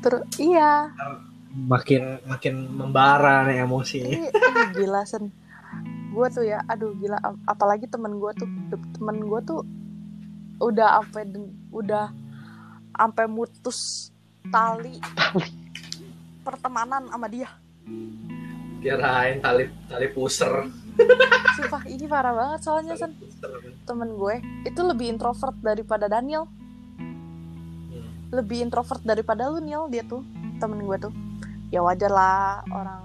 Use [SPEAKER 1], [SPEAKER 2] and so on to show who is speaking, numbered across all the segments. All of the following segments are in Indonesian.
[SPEAKER 1] terus iya.
[SPEAKER 2] Makin makin membara nih emosinya
[SPEAKER 1] Ih, ih, gila sen. Gue tuh ya aduh gila. Ap- apalagi temen gue tuh temen gue tuh udah sampai udah sampai mutus tali pertemanan sama dia.
[SPEAKER 2] Kirain tali tali puser.
[SPEAKER 1] Sumpah ini parah banget soalnya sen. temen gue itu lebih introvert daripada Daniel. Lebih introvert daripada lu Niel dia tuh temen gue tuh. Ya wajar lah orang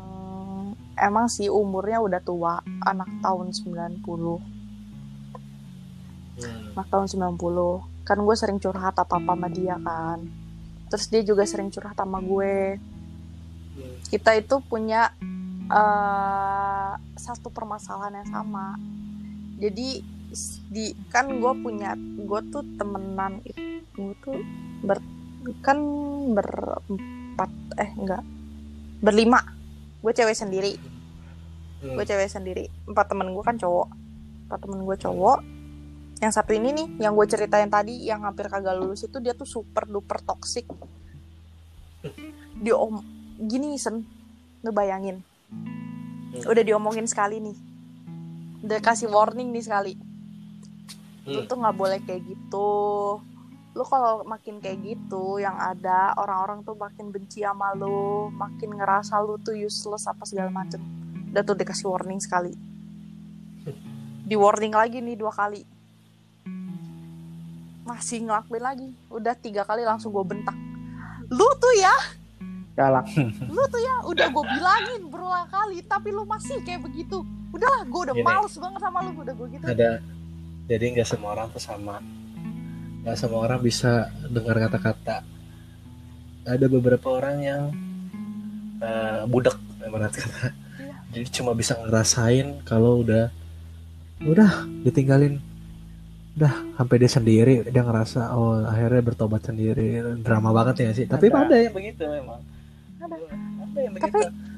[SPEAKER 1] emang sih umurnya udah tua anak tahun 90
[SPEAKER 2] Hmm.
[SPEAKER 1] anak tahun 90 kan gue sering curhat apa apa sama dia kan. Terus dia juga sering curhat sama gue.
[SPEAKER 2] Hmm.
[SPEAKER 1] kita itu punya eh, satu permasalahan yang sama. Jadi di kan gue punya gue tuh temenan itu gue tuh ber kan berempat eh enggak. Berlima. Gue cewek sendiri.
[SPEAKER 2] Hmm.
[SPEAKER 1] gue cewek sendiri. Empat temen gue kan cowok. Empat temen gue cowok. Yang satu ini nih yang gue ceritain tadi yang hampir kagak lulus itu dia tuh super duper toxic. Di om gini sen. Lu bayangin. Udah diomongin sekali nih. Udah kasih warning nih sekali. Lu
[SPEAKER 2] Hmm.
[SPEAKER 1] tuh nggak boleh kayak gitu lu kalau makin kayak gitu yang ada orang-orang tuh makin benci sama lu makin ngerasa lu tuh useless apa segala macem. Udah tuh dikasih warning sekali. Di warning lagi nih dua kali. Masih ngelakuin lagi. Udah tiga kali langsung gue bentak. Lu tuh ya!
[SPEAKER 3] Galak.
[SPEAKER 1] Lu tuh ya! Udah gue bilangin berulang kali tapi lu masih kayak begitu. Udahlah gue udah
[SPEAKER 2] Gini.
[SPEAKER 1] males banget sama lu. Udah gue gitu.
[SPEAKER 2] Ada jadi nggak semua orang tuh sama nggak semua orang bisa dengar kata-kata. Ada beberapa orang yang eh, budak ibarat kata. Jadi cuma bisa ngerasain kalau udah udah ditinggalin. Udah sampai dia sendiri dia ngerasa oh akhirnya bertobat sendiri. Drama banget ya sih. Tapi
[SPEAKER 3] Ada.
[SPEAKER 2] ada yang begitu memang.
[SPEAKER 1] Ada.
[SPEAKER 2] ada yang begitu. tapi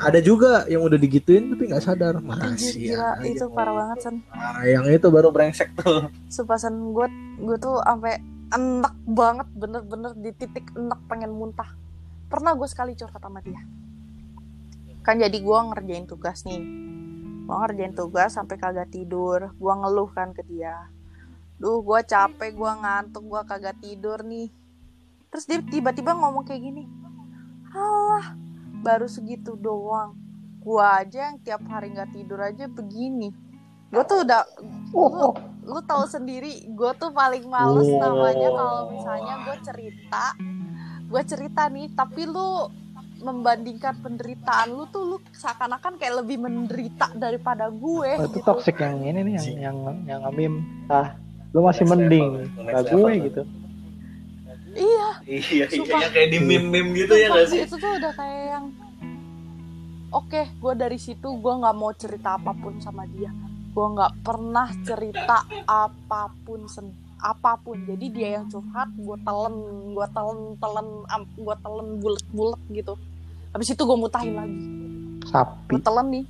[SPEAKER 2] ada juga yang udah digituin tapi nggak sadar. Masih
[SPEAKER 1] gila
[SPEAKER 2] aja.
[SPEAKER 1] itu parah banget sen
[SPEAKER 2] Ah, yang itu baru brengsek tuh.
[SPEAKER 1] Supasan gue gue tuh sampai enak banget bener-bener di titik enak pengen muntah. Pernah gue sekali curhat sama dia. Kan jadi gue ngerjain tugas nih. Gue ngerjain tugas sampai kagak tidur. Gue ngeluh kan ke dia. Duh gue capek gue ngantuk gue kagak tidur nih. Terus dia tiba-tiba ngomong kayak gini. Alah baru segitu doang gue aja yang tiap hari nggak tidur aja begini gue tuh udah
[SPEAKER 3] oh, oh.
[SPEAKER 1] lu tahu sendiri gue tuh paling males
[SPEAKER 2] Oh.
[SPEAKER 1] namanya kalau misalnya gue cerita gue cerita nih tapi lu membandingkan penderitaan lu tuh lu seakan-akan kayak lebih menderita daripada gue
[SPEAKER 3] Oh, itu
[SPEAKER 1] gitu.
[SPEAKER 3] toxic yang ini nih yang
[SPEAKER 2] Anjing.
[SPEAKER 3] yang yang Amim ah lu masih
[SPEAKER 2] Next
[SPEAKER 3] mending
[SPEAKER 2] level, next
[SPEAKER 3] gak
[SPEAKER 2] level.
[SPEAKER 3] gue gitu
[SPEAKER 1] iya.
[SPEAKER 2] Iya
[SPEAKER 1] Sumpah.
[SPEAKER 2] iya kayak di meme-meme gitu ya
[SPEAKER 1] sumpah,
[SPEAKER 2] gak sih?
[SPEAKER 1] itu tuh udah kayak yang oke gue dari situ gue nggak mau cerita apa pun sama dia. Gue nggak pernah cerita apa pun sen apa pun. Jadi dia yang curhat gue telen gue telen telen gue telen bulet bulet gitu. Habis itu gue mutahin lagi.
[SPEAKER 3] Sapi.
[SPEAKER 1] Gue telan nih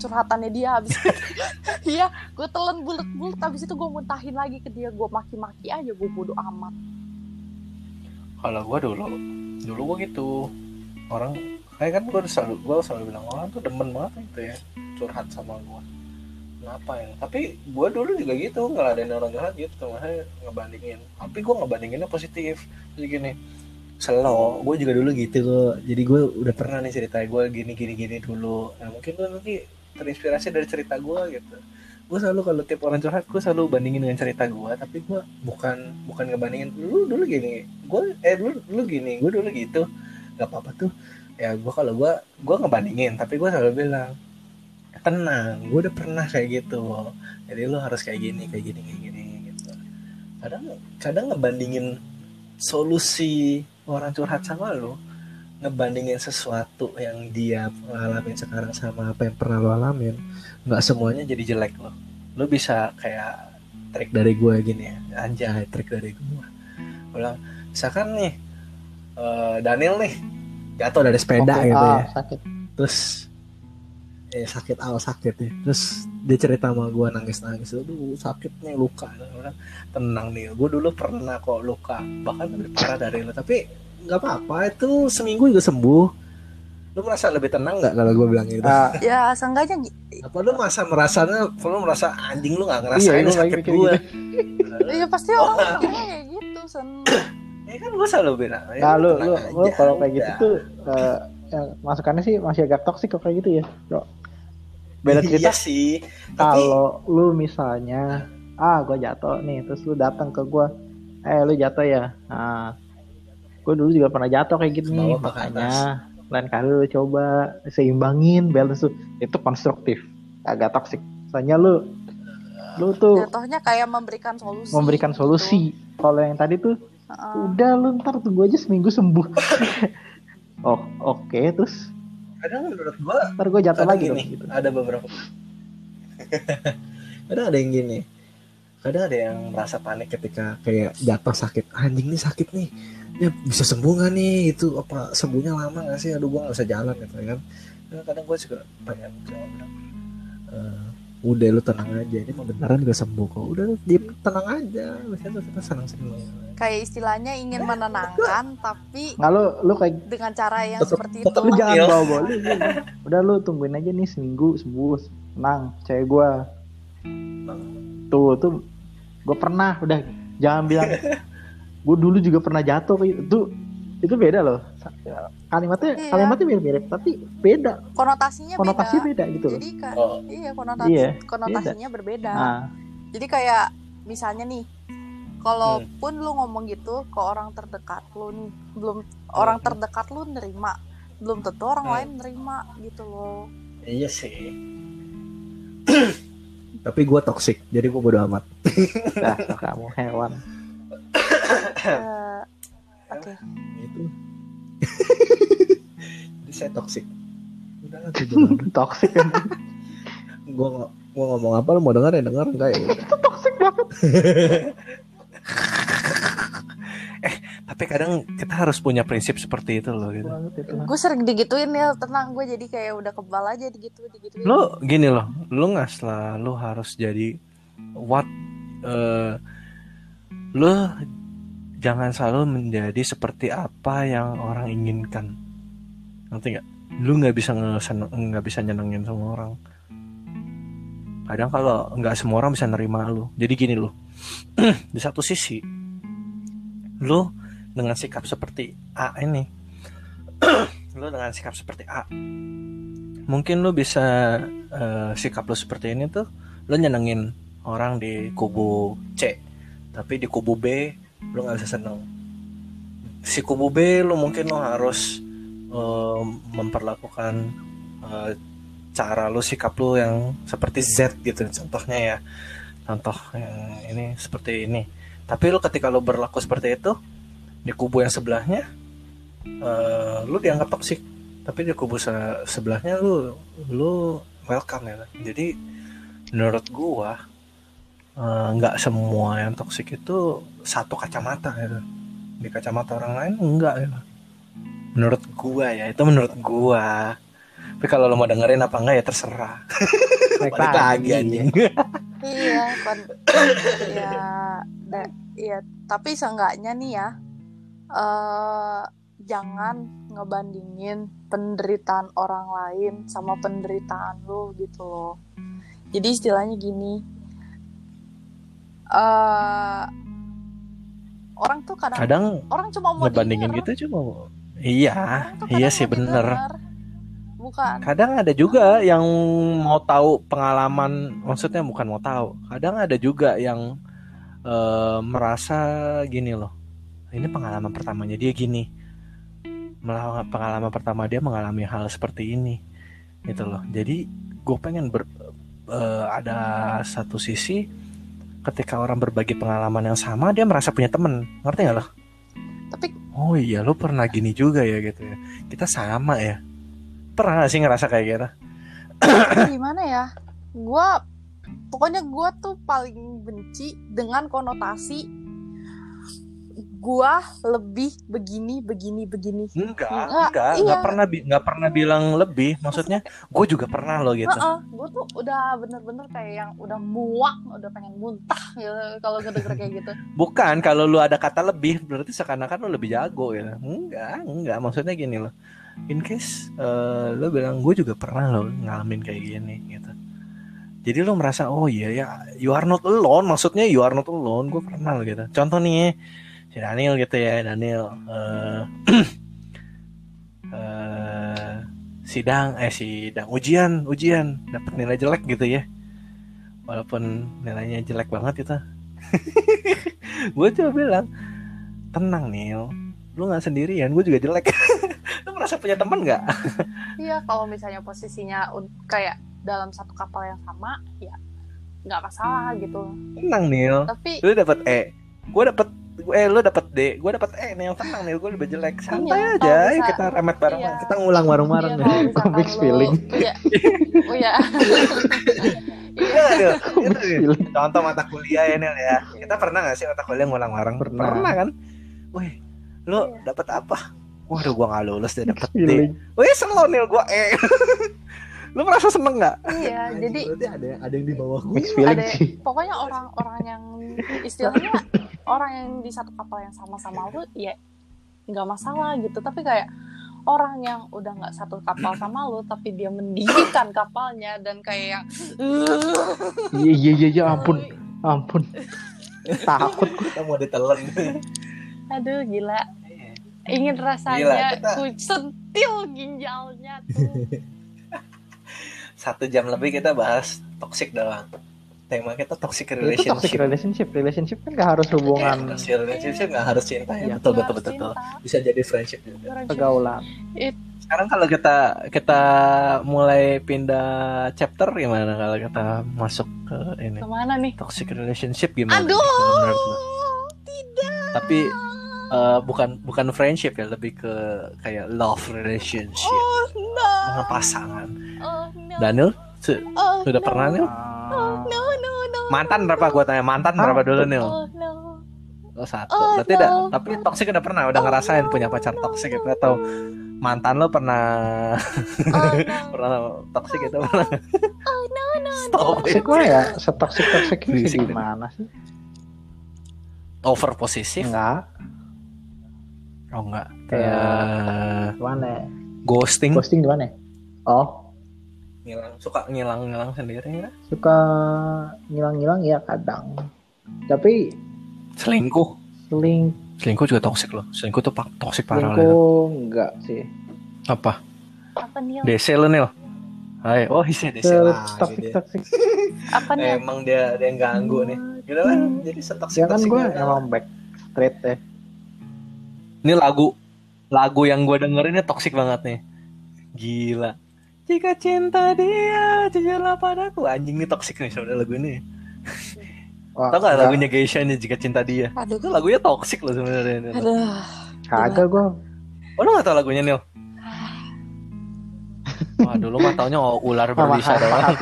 [SPEAKER 1] curhatannya dia habis iya gue telan bulat bulat habis itu gue muntahin lagi ke dia. Gue maki maki aja gue bodo amat
[SPEAKER 2] kalau gue dulu dulu gue gitu. Orang kayak kan gue selalu gue selalu bilang orang tuh demen banget gitu ya curhat sama gue kenapa ya? Tapi gue dulu juga gitu ngeladenin orang curhat gitu. Makanya ngebandingin tapi gue ngebandinginnya positif. Jadi gini selo gue juga dulu gitu. Jadi gue udah pernah nih cerita gue gini gini gini dulu. Nah mungkin lu nanti terinspirasi dari cerita gue gitu gue selalu kalau tiap orang curhat gue selalu bandingin dengan cerita gue tapi gue bukan bukan ngebandingin lu dulu gini gue eh lu lu gini gue dulu gitu. Nggak apa apa tuh. Ya gue kalau gue gue ngebandingin tapi gue selalu bilang tenang gue udah pernah kayak gitu. Jadi lu harus kayak gini kayak gini kayak gini gitu. Kadang kadang ngebandingin solusi orang curhat sama lu ngebandingin sesuatu yang dia ngalamin sekarang sama apa yang pernah lo alamin nggak semuanya jadi jelek loh. Lo bisa kayak trik dari gue gini ya. Anjay trik dari gue bilang misalkan nih eh, Daniel nih jatuh dari sepeda gitu
[SPEAKER 3] ah,
[SPEAKER 2] ya
[SPEAKER 3] sakit.
[SPEAKER 2] Terus eh sakit awal sakit ya. Terus dia cerita sama gue nangis nangis aduh sakit nih luka. Orang, tenang nih gue dulu pernah kok luka. Bahkan lebih parah dari lo tapi nggak apa-apa itu seminggu juga sembuh lu merasa lebih tenang nggak kalau gue bilang gitu?
[SPEAKER 3] Ah,
[SPEAKER 1] ya seenggaknya
[SPEAKER 2] apa lu masa merasanya lu merasa anjing lu nggak
[SPEAKER 3] Iya,
[SPEAKER 2] ngerasain
[SPEAKER 3] gua
[SPEAKER 2] sakit gue
[SPEAKER 1] ya pasti orang kayak gitu sen
[SPEAKER 2] ya kan gue selalu bilang ya,
[SPEAKER 3] nah, lu, lu, lu kalau kayak gitu tuh eh, ya, masukannya sih masih agak toksik kok kayak gitu ya, bro. Beda cerita.
[SPEAKER 2] iya sih tapi
[SPEAKER 3] kalau lu misalnya ah gue jatuh nih terus lu datang ke gue eh lu jatuh ya? Nah gue dulu juga pernah jatuh kayak gini makanya lain kali lu coba seimbangin balance tuh itu konstruktif agak toksik soalnya lu lu tuh
[SPEAKER 1] jatuhnya kayak memberikan solusi
[SPEAKER 3] memberikan
[SPEAKER 1] gitu.
[SPEAKER 3] solusi. Kalau yang tadi tuh
[SPEAKER 1] Heeh.
[SPEAKER 3] udah lu ntar tunggu aja seminggu sembuh. Oh oke terus?
[SPEAKER 2] Kadang menurut gue
[SPEAKER 3] ntar gue jatuh lagi
[SPEAKER 2] gini
[SPEAKER 3] dong gitu.
[SPEAKER 2] ada beberapa kadang ada yang gini kadang ada yang merasa panik ketika kayak jatuh sakit anjing nih sakit nih. Ya bisa sembuh nggak nih? Itu apa sembuhnya lama nggak sih? Aduh gua nggak bisa jalan gitu kan. Kadang, kadang gue juga pengen jawab bilang, "Eh, udah lu tenang aja ini mau beneran juga sembuh kok. Udah lu diem tenang aja. Biasanya tuh kita senang senang
[SPEAKER 1] kayak istilahnya ingin menenangkan tapi
[SPEAKER 3] nggak lu lu kayak
[SPEAKER 1] dengan cara yang
[SPEAKER 2] Tetep-
[SPEAKER 1] seperti
[SPEAKER 2] tetep
[SPEAKER 3] lu
[SPEAKER 1] itu
[SPEAKER 3] jangan
[SPEAKER 2] Iya.
[SPEAKER 3] bawa bawa lu, lu- lu. udah lu tungguin aja nih seminggu sembuh tenang cewek gua tuh tuh gue pernah udah jangan bilang. Gue dulu juga pernah jatuh gitu. Tuh, itu beda loh. Kalimatnya
[SPEAKER 1] Iya.
[SPEAKER 3] kalimatnya mirip-mirip tapi beda.
[SPEAKER 1] Konotasinya
[SPEAKER 3] konotasinya
[SPEAKER 1] beda
[SPEAKER 3] beda gitu loh.
[SPEAKER 1] Jadi kan
[SPEAKER 2] oh.
[SPEAKER 1] iya konotasi
[SPEAKER 3] Iya,
[SPEAKER 1] konotasinya berbeda.
[SPEAKER 3] Nah
[SPEAKER 1] jadi kayak misalnya nih kalaupun lu ngomong gitu ke orang terdekat lu nih belum orang
[SPEAKER 2] Hmm.
[SPEAKER 1] terdekat lu nerima belum tentu orang
[SPEAKER 2] Hmm.
[SPEAKER 1] lain nerima gitu loh.
[SPEAKER 2] Iya sih tapi gue toxic jadi gue bodo amat.
[SPEAKER 3] Dah kamu hewan.
[SPEAKER 1] Eh, oke.
[SPEAKER 2] Itu. Jadi saya toxic. Udah lah
[SPEAKER 3] toxic. Kan
[SPEAKER 2] gue gue ngomong apa lu mau denger ya? Denger enggak ya? Udah.
[SPEAKER 3] toxic banget
[SPEAKER 2] tapi kadang kita harus punya prinsip seperti itu loh gitu.
[SPEAKER 1] Gue sering digituin ya tenang gue jadi kayak udah kebal aja digitu digituin.
[SPEAKER 2] Lo gini loh. Lo nggak selalu harus jadi what eh lo jangan selalu menjadi seperti apa yang orang inginkan. Ngerti nggak? Lu nggak bisa nggak bisa nyenengin semua orang. Kadang kalau nggak semua orang bisa nerima lu jadi gini lo di satu sisi lu dengan sikap seperti A ini. Lu dengan sikap seperti A. Mungkin lu bisa eh, sikap lu seperti ini tuh lu nyenengin orang di kubu C tapi di kubu B lu nggak bisa seneng. Si kubu B lu mungkin lu harus eh, memperlakukan eh, cara lu sikap lu yang seperti Z gitu. Contohnya ya contoh yang ini seperti ini. Tapi lu ketika lu berlaku seperti itu di kubu yang sebelahnya eh, lu dianggap toksik tapi di kubu se- sebelahnya lu lu welcome ya jadi menurut gua eh, nggak semua yang toksik itu satu kacamata gitu di kacamata orang lain enggak ya menurut gua ya itu menurut gua. Tapi kalau lo mau dengerin apa enggak ya terserah.
[SPEAKER 3] Naik
[SPEAKER 2] balik lagi anjing.
[SPEAKER 1] Iya kan ya da- iya. Tapi seenggaknya nih ya eh jangan ngebandingin penderitaan orang lain sama penderitaan lo gitu loh jadi istilahnya gini eh orang tuh kadang,
[SPEAKER 2] kadang
[SPEAKER 1] orang cuma mau
[SPEAKER 2] ngebandingin
[SPEAKER 1] denger.
[SPEAKER 2] gitu cuma iya iya
[SPEAKER 1] kadang
[SPEAKER 2] sih bener
[SPEAKER 1] denger. bukan
[SPEAKER 2] kadang ada juga yang mau tahu pengalaman maksudnya bukan mau tahu kadang ada juga yang eh, merasa gini loh ini pengalaman pertamanya dia gini. Melah- pengalaman pertama dia mengalami hal seperti ini gitu loh. Jadi gue pengen ber eh, ada satu sisi ketika orang berbagi pengalaman yang sama dia merasa punya temen. Ngerti nggak lo?
[SPEAKER 1] Tapi
[SPEAKER 2] oh iya lo pernah gini juga ya gitu ya. Kita sama ya. Pernah gak sih ngerasa kayak gitu?
[SPEAKER 1] Gimana ya? Gua pokoknya gua tuh paling benci dengan konotasi gua lebih begini begini begini.
[SPEAKER 2] Enggak
[SPEAKER 1] Enggak,
[SPEAKER 2] enggak
[SPEAKER 1] iya.
[SPEAKER 2] enggak pernah enggak pernah bilang lebih maksudnya gue juga pernah loh gitu.
[SPEAKER 1] Heeh, gue tuh udah bener-bener kayak yang udah muak, udah pengen muntah gitu kalau ngedenger kayak gitu.
[SPEAKER 2] bukan kalau lu ada kata lebih berarti seakan-akan lu lebih jago ya enggak enggak maksudnya gini loh. In case eh, lu bilang gue juga pernah loh ngalamin kayak gini gitu. Jadi lu merasa oh iya ya you are not alone. Maksudnya you are not alone. Gue pernah loh gitu. Contoh nih si Daniel gitu ya Daniel eh eh, sidang eh sidang ujian ujian dapat nilai jelek gitu ya. Walaupun nilainya jelek banget itu. Gue coba bilang tenang Nil lu nggak sendirian gue juga jelek. Lu merasa punya teman nggak?
[SPEAKER 1] Iya, kalau misalnya posisinya kayak dalam satu kapal yang sama, ya nggak masalah gitu.
[SPEAKER 2] tenang Nil.
[SPEAKER 1] Tapi
[SPEAKER 2] lu dapat E gue dapat eh lu dapat D gue dapat E Nil tenang Nil gue lebih jelek santai
[SPEAKER 1] Iya,
[SPEAKER 2] aja
[SPEAKER 1] bisa-
[SPEAKER 2] kita remet bareng
[SPEAKER 1] iya.
[SPEAKER 2] kita
[SPEAKER 3] ngulang bareng-bareng
[SPEAKER 1] iya,
[SPEAKER 3] ya.
[SPEAKER 1] lu
[SPEAKER 3] feeling.
[SPEAKER 2] Iya. Itu
[SPEAKER 3] Mixed
[SPEAKER 2] nih.
[SPEAKER 3] feeling.
[SPEAKER 2] contoh mata kuliah ya Nil ya kita pernah gak sih mata kuliah ngulang bareng
[SPEAKER 3] Pernah.
[SPEAKER 2] kan wih lu
[SPEAKER 1] Iya.
[SPEAKER 2] dapat apa waduh gua nggak lulus deh dapat D wih selo Nil gua E lu merasa seneng nggak?
[SPEAKER 1] Iya, jadi
[SPEAKER 2] berarti ada ada yang di bawah
[SPEAKER 3] Mixed feeling
[SPEAKER 1] ada
[SPEAKER 3] sih.
[SPEAKER 1] pokoknya orang-orang yang istilahnya orang yang di satu kapal yang sama-sama lu ya nggak masalah gitu. Tapi kayak orang yang udah nggak satu kapal sama lu tapi dia mendirikan kapalnya dan kayak yang
[SPEAKER 3] Iya iya iya iya ampun ampun. Takut gue.
[SPEAKER 2] kita mau ditelan
[SPEAKER 1] aduh gila. Ingin
[SPEAKER 2] Gila,
[SPEAKER 1] rasanya
[SPEAKER 2] kita-
[SPEAKER 1] ku sentil ginjalnya tuh
[SPEAKER 2] satu jam lebih kita bahas toxic doang. Tema kita toxic
[SPEAKER 3] Itu toxic
[SPEAKER 2] relationship.
[SPEAKER 3] relationship. Relationship kan gak harus hubungan.
[SPEAKER 2] Toxic relationship nggak harus cinta ya.
[SPEAKER 3] Iya.
[SPEAKER 2] betul betul betul betul. Bisa jadi friendship juga.
[SPEAKER 3] Pergaulan.
[SPEAKER 2] sekarang kalau kita kita mulai pindah chapter gimana kalau kita masuk ke ini?
[SPEAKER 1] Ke mana nih?
[SPEAKER 2] Toxic relationship gimana?
[SPEAKER 1] Aduh tidak.
[SPEAKER 2] Tapi eh, bukan bukan friendship ya lebih ke kayak love relationship.
[SPEAKER 1] Oh no.
[SPEAKER 2] Dengan pasangan.
[SPEAKER 1] Oh no.
[SPEAKER 2] Daniel? Su-
[SPEAKER 1] oh
[SPEAKER 2] sudah
[SPEAKER 1] no.
[SPEAKER 2] pernah Nil?
[SPEAKER 1] Oh no no no.
[SPEAKER 2] Mantan berapa gue tanya? Mantan berapa dulu Nil?
[SPEAKER 1] Oh no.
[SPEAKER 2] Oh satu.
[SPEAKER 1] Oh,
[SPEAKER 2] berarti
[SPEAKER 1] no.
[SPEAKER 2] dah tapi toxic udah pernah udah
[SPEAKER 1] Oh,
[SPEAKER 2] ngerasain
[SPEAKER 1] no.
[SPEAKER 2] punya pacar toxic itu atau mantan lo pernah
[SPEAKER 1] oh no.
[SPEAKER 2] pernah toxic itu? Pernah
[SPEAKER 1] oh no no
[SPEAKER 2] stop
[SPEAKER 3] Toxic mah ya ini
[SPEAKER 2] Berisik, Dan.
[SPEAKER 3] gimana sih?
[SPEAKER 2] over posesif
[SPEAKER 3] Enggak.
[SPEAKER 2] Oh enggak
[SPEAKER 3] Kayak- Gimana? ya?
[SPEAKER 2] ghosting
[SPEAKER 3] Ghosting gimana? ya? Oh,
[SPEAKER 2] ngilang suka ngilang ngilang sendiri ya
[SPEAKER 3] suka ngilang-ngilang ya kadang. Tapi
[SPEAKER 2] selingkuh
[SPEAKER 3] seling
[SPEAKER 2] selingkuh juga toxic loh selingkuh tuh pak toxic parah loh
[SPEAKER 3] selingkuh enggak sih.
[SPEAKER 2] apa
[SPEAKER 1] apa nih
[SPEAKER 2] DC lo Nil Hai, oh iya DC lagi
[SPEAKER 3] Toxic
[SPEAKER 2] dia.
[SPEAKER 3] toxic.
[SPEAKER 1] apa nih
[SPEAKER 2] Emang dia dia yang ganggu nih. Gitu kan? Jadi setoxic
[SPEAKER 3] Ya kan gue emang back straight ya.
[SPEAKER 2] Ini lagu lagu yang gue dengerin ini toxic banget nih. Gila. Jika cinta dia jujurlah padaku anjing nih toxic nih sebenarnya lagu ini.
[SPEAKER 3] Wah,
[SPEAKER 2] Tau gak
[SPEAKER 3] enggak.
[SPEAKER 2] lagunya Geisha nih jika cinta dia?
[SPEAKER 1] aduh
[SPEAKER 2] Itu lagunya toxic loh sebenarnya.
[SPEAKER 1] Aduh
[SPEAKER 3] Kagak gue.
[SPEAKER 2] Oh lu gak tau lagunya Nil? Wah dulu mah taunya oh, ular berbisa doang.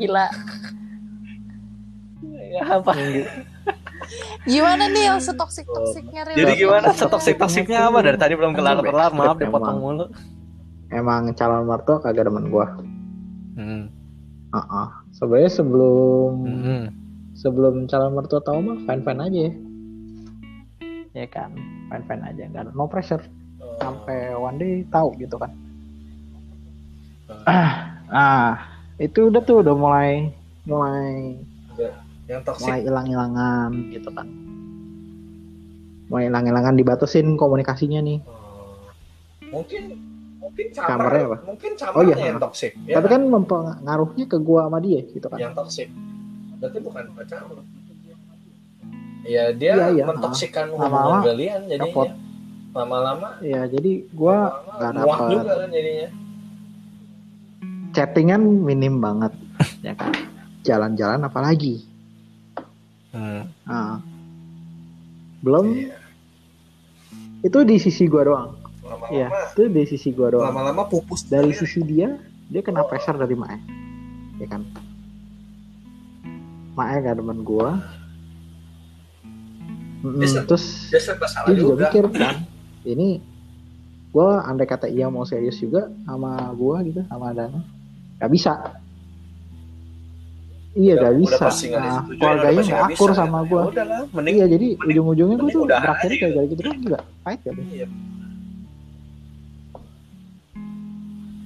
[SPEAKER 1] gila
[SPEAKER 2] Ya, apa?
[SPEAKER 1] Gimana nih yang setoksik toksiknya
[SPEAKER 2] Jadi gimana setoxic toxicnya apa? Dari tadi belum kelar kelar maaf dipotong mulu.
[SPEAKER 3] Emang calon mertua kagak demen gue.
[SPEAKER 2] Hmm.
[SPEAKER 3] Uh Sebenarnya sebelum
[SPEAKER 2] Hmm.
[SPEAKER 3] sebelum calon mertua tahu mah fine fine aja ya. Ya kan, fine fine aja, nggak ada no pressure. Sampai one day tahu gitu kan. Ah, itu udah tuh udah mulai mulai
[SPEAKER 2] Yang toxic
[SPEAKER 3] mulai hilang-hilangan gitu kan. Mulai hilang-hilangan dibatasin komunikasinya nih.
[SPEAKER 2] mungkin mungkin
[SPEAKER 3] Kamarnya apa?
[SPEAKER 2] mungkin
[SPEAKER 3] Oh, iya.
[SPEAKER 2] yang toxic
[SPEAKER 3] Tapi kan mempengaruhnya ke gua sama dia gitu kan.
[SPEAKER 2] yang toxic berarti bukan pacar ya dia
[SPEAKER 3] Iya, iya.
[SPEAKER 2] mentoksikkan
[SPEAKER 3] Lama-lama
[SPEAKER 2] hubungan kalian jadinya lama-lama
[SPEAKER 3] Ya, jadi gua nggak dapet.
[SPEAKER 2] juga kan jadinya
[SPEAKER 3] chattingan minim banget ya kan. Jalan-jalan apalagi.
[SPEAKER 2] Hmm.
[SPEAKER 3] Nah, belum
[SPEAKER 2] Iya.
[SPEAKER 3] itu di sisi gua doang.
[SPEAKER 2] lama-lama
[SPEAKER 3] Iya, itu di sisi gua doang.
[SPEAKER 2] lama-lama pupus
[SPEAKER 3] Dari sisi dia, dia kena pressure dari Mae. Ya kan? Mae gak demen gua. Mm-mm,
[SPEAKER 2] Bisa.
[SPEAKER 3] terus
[SPEAKER 2] dia
[SPEAKER 3] dia juga
[SPEAKER 2] juga
[SPEAKER 3] mikir kan ini gue andai kata iya mau serius juga sama gue gitu sama Dana gak bisa iya gak bisa. nah, keluarganya nggak akur
[SPEAKER 2] bisa,
[SPEAKER 3] sama
[SPEAKER 2] ya.
[SPEAKER 3] gue
[SPEAKER 2] Ya udahlah mending
[SPEAKER 3] iya jadi
[SPEAKER 2] mending-
[SPEAKER 3] ujung-ujungnya gue tuh berakhir kayak
[SPEAKER 2] gitu.
[SPEAKER 3] gitu kan juga pahit kan
[SPEAKER 2] iya.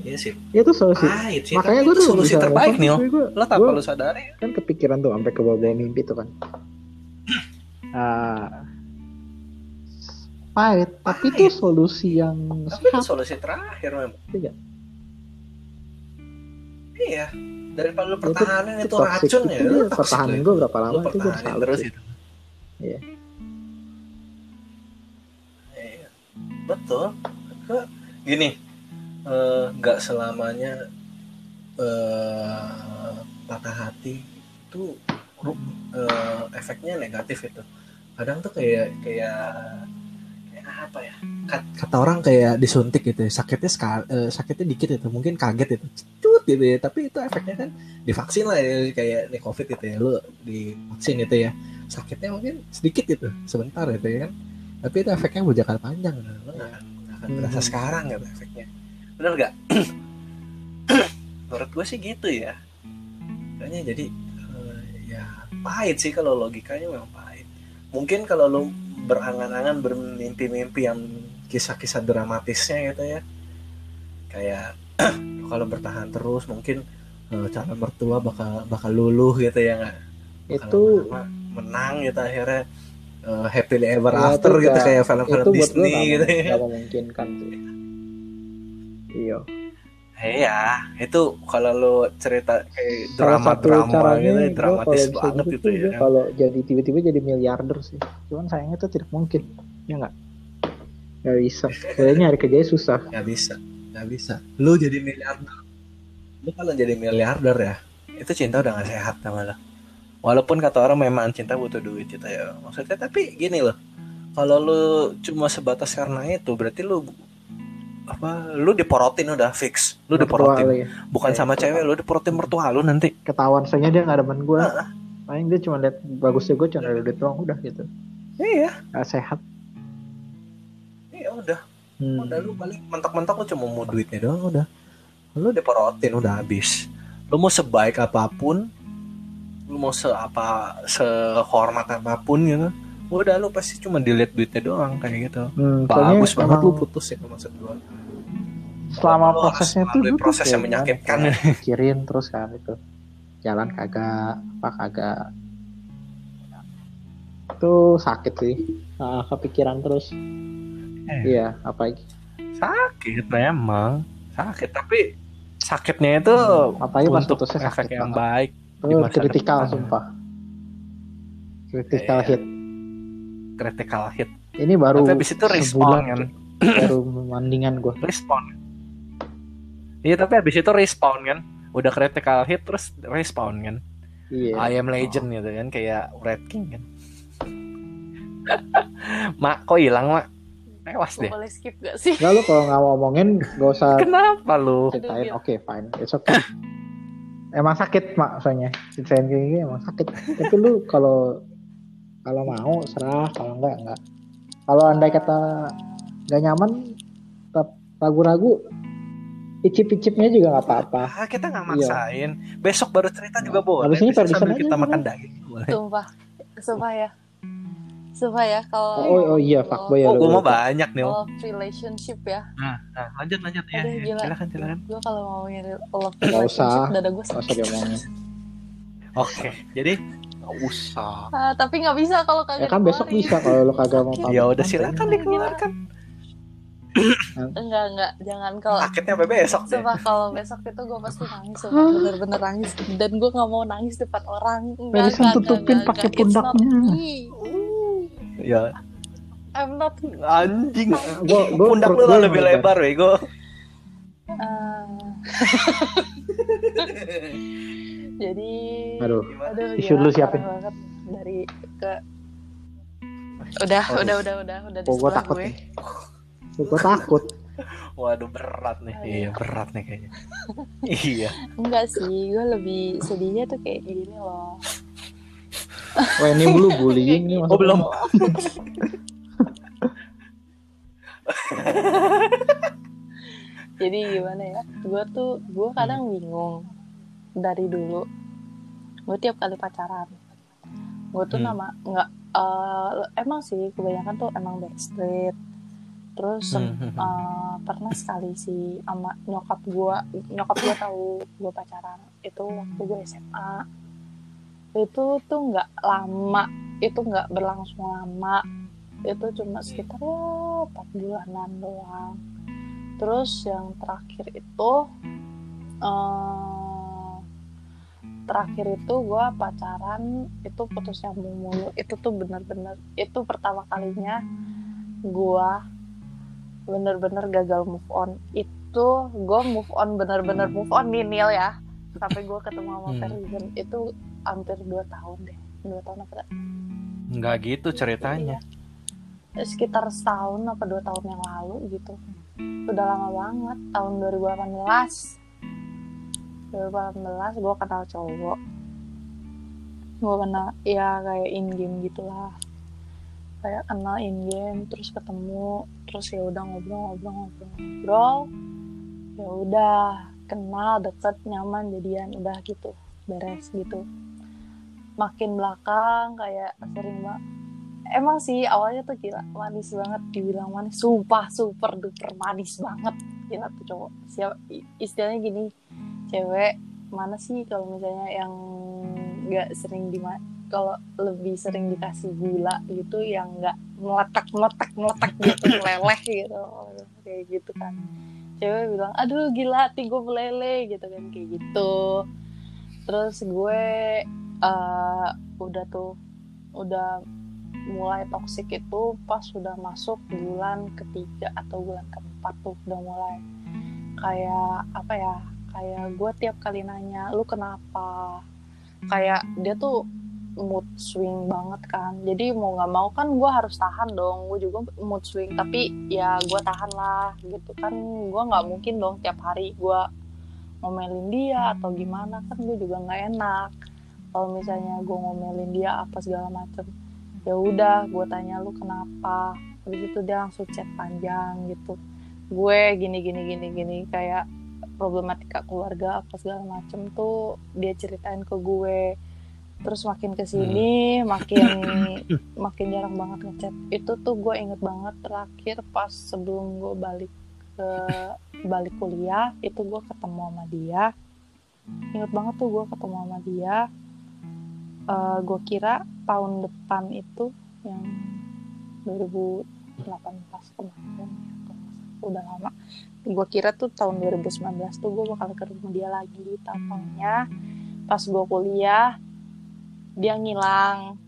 [SPEAKER 2] Iya sih.
[SPEAKER 3] Itu Iya solusi.
[SPEAKER 2] Pahit sih
[SPEAKER 3] makanya gue
[SPEAKER 2] itu
[SPEAKER 3] tuh
[SPEAKER 2] solusi
[SPEAKER 3] bisa
[SPEAKER 2] terbaik nih
[SPEAKER 3] gua-
[SPEAKER 2] lo tanpa
[SPEAKER 3] gua
[SPEAKER 2] lo sadari.
[SPEAKER 3] kan kepikiran tuh sampai ke bawah mimpi tuh kan. Ah, pahit tapi itu solusi yang
[SPEAKER 2] tapi itu
[SPEAKER 3] sehat
[SPEAKER 2] solusi terakhir memang
[SPEAKER 3] Iya.
[SPEAKER 2] Iya daripada lo
[SPEAKER 3] Itu-
[SPEAKER 2] pertahanin itu,
[SPEAKER 3] toxic.
[SPEAKER 2] racun ya
[SPEAKER 3] itu dia
[SPEAKER 2] toxic
[SPEAKER 3] pertahanin
[SPEAKER 2] lo
[SPEAKER 3] gue
[SPEAKER 2] itu.
[SPEAKER 3] berapa lama itu gue salut
[SPEAKER 2] terus itu
[SPEAKER 3] Iya.
[SPEAKER 2] Iya, betul gini eh, nggak selamanya eh, patah hati itu eh, efeknya negatif itu kadang tuh kayak kayak apa ya Kat- kata orang kayak disuntik gitu ya. sakitnya sekali eh, sakitnya dikit itu mungkin kaget itu cut gitu ya tapi itu efeknya kan divaksin lah ya kayak nih covid itu ya lu divaksin itu ya sakitnya mungkin sedikit gitu sebentar gitu ya kan tapi itu efeknya berjangka panjang gitu. lo nggak akan, berasa
[SPEAKER 3] Hmm.
[SPEAKER 2] sekarang gitu efeknya bener nggak menurut gue sih gitu ya kayaknya jadi eh, ya pahit sih kalau logikanya memang pahit mungkin kalau lo berangan-angan bermimpi-mimpi yang kisah-kisah dramatisnya gitu ya. Kayak kalau bertahan terus mungkin eh, calon mertua bakal bakal luluh gitu ya nggak?
[SPEAKER 3] Itu
[SPEAKER 2] lama-lama menang gitu akhirnya eh, happily ever
[SPEAKER 3] Ya,
[SPEAKER 2] after
[SPEAKER 3] itu
[SPEAKER 2] gitu
[SPEAKER 3] nggak-
[SPEAKER 2] kayak film-film Disney gitu ya.
[SPEAKER 3] nggak memungkinkan sih. Iya
[SPEAKER 2] Iya, itu kalau lo cerita kayak drama-drama gitu,
[SPEAKER 3] gue
[SPEAKER 2] dramatis
[SPEAKER 3] kalau bisa
[SPEAKER 2] banget
[SPEAKER 3] gitu
[SPEAKER 2] itu ya.
[SPEAKER 3] kalau jadi tiba-tiba jadi miliarder sih. Cuman sayangnya itu tidak mungkin ya nggak? Nggak bisa. Kayaknya nyari kerjanya susah.
[SPEAKER 2] Nggak bisa, nggak bisa. Lu jadi miliarder, lu kalau jadi miliarder ya, itu cinta udah gak sehat sama lo. Walaupun kata orang memang cinta butuh duit gitu ya, maksudnya tapi gini loh, kalau lu cuma sebatas karena itu, berarti lu apa lu diporotin udah fix. Lu
[SPEAKER 3] Mertua
[SPEAKER 2] diporotin.
[SPEAKER 3] lu ya.
[SPEAKER 2] bukan
[SPEAKER 3] Kayak
[SPEAKER 2] sama
[SPEAKER 3] mertua.
[SPEAKER 2] cewek lu diporotin mertua lu nanti.
[SPEAKER 3] Ketahuan soalnya dia nggak demen gue paling dia cuma lihat bagusnya gue cuma lihat duit doang udah gitu.
[SPEAKER 2] Iya.
[SPEAKER 3] Nggak sehat.
[SPEAKER 2] Iya udah.
[SPEAKER 3] Hmm.
[SPEAKER 2] udah lu paling mentok-mentok lu cuma mau duitnya doang udah. Lu diporotin udah habis. Lu mau sebaik apa pun lu mau se apa sehormat apa pun gitu udah lu pasti cuma dilihat duitnya doang kayak gitu.
[SPEAKER 3] Hmm,
[SPEAKER 2] bagus banget lu putus ya maksud gua.
[SPEAKER 3] Selama
[SPEAKER 2] Lu
[SPEAKER 3] prosesnya tuh tuh
[SPEAKER 2] proses yang
[SPEAKER 3] kayak
[SPEAKER 2] menyakitkan.
[SPEAKER 3] kayak mikirin terus kan itu. Jalan kagak apa kagak. Itu sakit sih. Ah, kepikiran terus.
[SPEAKER 2] Eh.
[SPEAKER 3] iya apa
[SPEAKER 2] sakit memang. Sakit tapi sakitnya itu
[SPEAKER 3] apalagi pas
[SPEAKER 2] untuk efek
[SPEAKER 3] sakit
[SPEAKER 2] yang
[SPEAKER 3] banget.
[SPEAKER 2] baik
[SPEAKER 3] itu kritikal sumpah. Kritikal
[SPEAKER 2] Iya.
[SPEAKER 3] hit
[SPEAKER 2] critical hit.
[SPEAKER 3] Ini baru
[SPEAKER 2] tapi habis itu respon kan?
[SPEAKER 3] Baru mendingan gue
[SPEAKER 2] respon iya tapi habis itu respon kan? Udah critical hit terus respon kan?
[SPEAKER 3] Iya.
[SPEAKER 2] I am legend gitu kan? Kayak Red King kan? Mak kok hilang mak? Tewas deh.
[SPEAKER 1] boleh skip gak sih?
[SPEAKER 3] Nggak lu kalau nggak mau ngomongin gak usah
[SPEAKER 2] kenapa lu?
[SPEAKER 3] ceritain. Oke fine. It's okay. Emang sakit mak soalnya. Ceritain kayak gini emang sakit. Tapi lu kalau kalau mau serah. Kalau enggak enggak. Kalau andai kata nggak nyaman tetap ragu-ragu icip-icipnya juga nggak apa-apa.
[SPEAKER 2] Ah, kita nggak
[SPEAKER 3] Iya.
[SPEAKER 2] maksain. Besok baru cerita juga boleh.
[SPEAKER 3] Habis ini
[SPEAKER 2] Bisa sambil
[SPEAKER 3] aja
[SPEAKER 2] kita makan daging. Boleh.
[SPEAKER 1] Sumpah, sumpah ya. Sumpah ya kalau
[SPEAKER 3] oh, oh iya fuckboy ya
[SPEAKER 2] oh gue mau banyak nih
[SPEAKER 1] love relationship ya.
[SPEAKER 2] nah, nah lanjut lanjut. Ya,
[SPEAKER 1] Aduh,
[SPEAKER 2] ya. silakan silakan.
[SPEAKER 1] Gue kalau ngomongin love
[SPEAKER 3] Nggak
[SPEAKER 1] relationship
[SPEAKER 3] usah.
[SPEAKER 1] dada gue
[SPEAKER 3] diomongin.
[SPEAKER 2] Oke jadi nggak usah.
[SPEAKER 1] Ah, tapi nggak bisa kalau
[SPEAKER 3] ya
[SPEAKER 1] kagak
[SPEAKER 3] kan besok bisa kalau lu kagak mau pamit.
[SPEAKER 2] Ya udah silakan dikeluarkan.
[SPEAKER 1] Enggak, enggak. Jangan kalau
[SPEAKER 2] sakitnya sampai besok deh.
[SPEAKER 1] Sumpah kalau besok itu gue pasti nangis sumpah. Bener-bener nangis. Dan gue nggak mau nangis depan orang. Enggak enggak,
[SPEAKER 3] tutupin pakai pundaknya.
[SPEAKER 2] ya.
[SPEAKER 1] I'm not
[SPEAKER 2] anjing.
[SPEAKER 3] Gua gua
[SPEAKER 2] pundak lu lebih lebar bego.
[SPEAKER 1] Ah. jadi
[SPEAKER 3] aduh.
[SPEAKER 1] aduh
[SPEAKER 3] Tisu dulu siapin.
[SPEAKER 1] dari ke udah
[SPEAKER 2] Oh,
[SPEAKER 1] udah udah udah udah di
[SPEAKER 3] oh, gua
[SPEAKER 1] sebelah
[SPEAKER 3] takut
[SPEAKER 1] gue.
[SPEAKER 3] nih. Gua takut.
[SPEAKER 2] Waduh berat nih.
[SPEAKER 1] Aduh.
[SPEAKER 2] iya berat nih kayaknya. Iya.
[SPEAKER 1] Enggak sih gue lebih sedihnya tuh kayak gini loh.
[SPEAKER 3] Wah ini belum bullying nih
[SPEAKER 2] Oh, belum.
[SPEAKER 1] jadi gimana ya? Gue tuh gue kadang bingung dari dulu. Gue tiap kali pacaran. Gue tuh
[SPEAKER 2] Hmm.
[SPEAKER 1] nama nggak eh, emang sih kebanyakan tuh emang backstreet. Terus
[SPEAKER 2] Hmm, hmm, hmm.
[SPEAKER 1] eh, pernah sekali sih sama nyokap gue nyokap gue tahu gue pacaran. Itu waktu gue SMA itu tuh nggak lama itu nggak berlangsung lama. Itu cuma sekitar ya empat bulanan doang. Terus yang terakhir itu eh terakhir itu gue pacaran itu putus nyambung mulu. Itu tuh bener-bener itu pertama kalinya gue bener-bener gagal move on. Itu gue move on bener-bener move on nih ya. Sampai gue ketemu sama
[SPEAKER 2] Hmm.
[SPEAKER 1] Ferguson itu hampir dua tahun deh. Dua tahun apa
[SPEAKER 2] Nggak gitu ceritanya.
[SPEAKER 1] Iya. sekitar setahun apa dua tahun yang lalu gitu. Udah lama banget tahun 2018 2018 gue kenal cowok. Gue kenal ya kayak in game gitulah. Kayak kenal in game terus ketemu terus ya udah ngobrol ngobrol ngobrol ngobrol ya udah kenal deket nyaman jadian udah gitu beres gitu. Makin belakang kayak sering banget emang sih awalnya tuh gila manis banget dibilang manis. Sumpah super duper manis banget. Gila tuh cowok. Siapa i- istilahnya gini cewek mana sih kalau misalnya yang nggak sering di kalau lebih sering dikasih gula gitu yang nggak meletak meletak meletak gitu meleleh gitu. Kayak gitu kan. Cewek bilang aduh gila hati gue meleleh gitu kan kayak gitu. Terus gue eh, udah tuh udah mulai toksik itu pas sudah masuk bulan ketiga atau bulan keempat tuh udah mulai. Kayak apa ya kayak gue tiap kali nanya lu kenapa? Kayak dia tuh mood swing banget kan. Jadi mau nggak mau kan gue harus tahan dong. Gue juga mood swing tapi ya gue tahan lah gitu kan. Gue nggak mungkin dong tiap hari gue ngomelin dia atau gimana kan gue juga nggak enak. Kalau misalnya gue ngomelin dia apa segala macem ya udah gue tanya lu kenapa? Habis itu dia langsung chat panjang gitu. Gue gini gini gini gini kayak problematika keluarga apa segala macem tuh dia ceritain ke gue. Terus makin ke sini makin makin jarang banget ngechat. Itu tuh gue inget banget terakhir pas sebelum gue balik ke balik kuliah itu gue ketemu sama dia. Inget banget tuh gue ketemu sama dia. Eh, gue kira tahun depan itu yang 2018 kemarin ya, udah lama. Gue kira tuh tahun 2019 tuh gue bakal ketemu dia lagi tampangnya. Pas gue kuliah dia ngilang.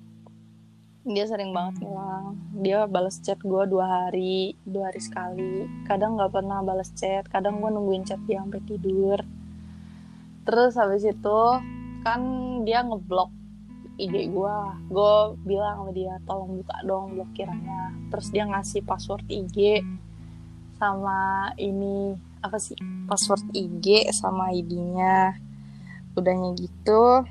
[SPEAKER 1] Dia sering banget ngilang. Dia balas chat gue dua hari dua hari sekali. Kadang nggak pernah balas chat kadang gue nungguin chat dia sampai tidur. Terus habis itu kan dia ngeblok IG gue gue bilang sama dia tolong buka dong blokirannya terus dia ngasih password IG sama ini apa sih password IG sama ID-nya udahnya gitu.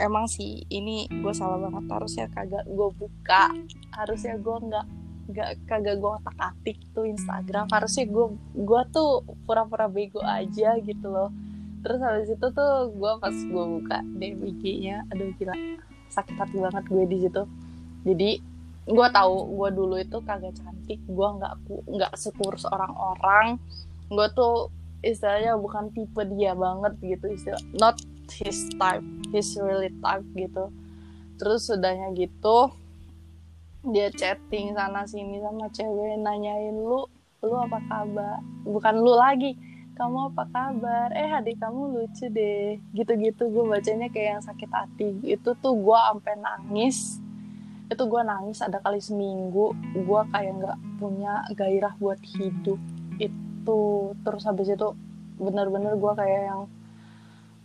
[SPEAKER 1] Emang sih ini gue salah banget. Harusnya kagak gue buka. Harusnya gue nggak nggak kagak gue otak atik tuh Instagram. Harusnya gue gue tuh pura-pura bego aja gitu loh terus habis itu tuh gue pas gue buka DM IG-nya aduh gila sakit hati banget gue di situ. Jadi gue tahu gue dulu itu kagak cantik gue nggak nggak sekurus orang-orang. Gue tuh istilahnya bukan tipe dia banget gitu istilah not his type his really type gitu. Terus sudahnya gitu dia chatting sana sini sama cewek nanyain lu lu apa kabar? Bukan lu lagi kamu apa kabar? Eh adik kamu lucu deh. Gitu-gitu gue bacanya kayak yang sakit hati. Itu tuh gue sampai nangis. Itu gue nangis ada kali seminggu. Gue kayak nggak punya gairah buat hidup. Itu terus habis itu bener-bener gue kayak yang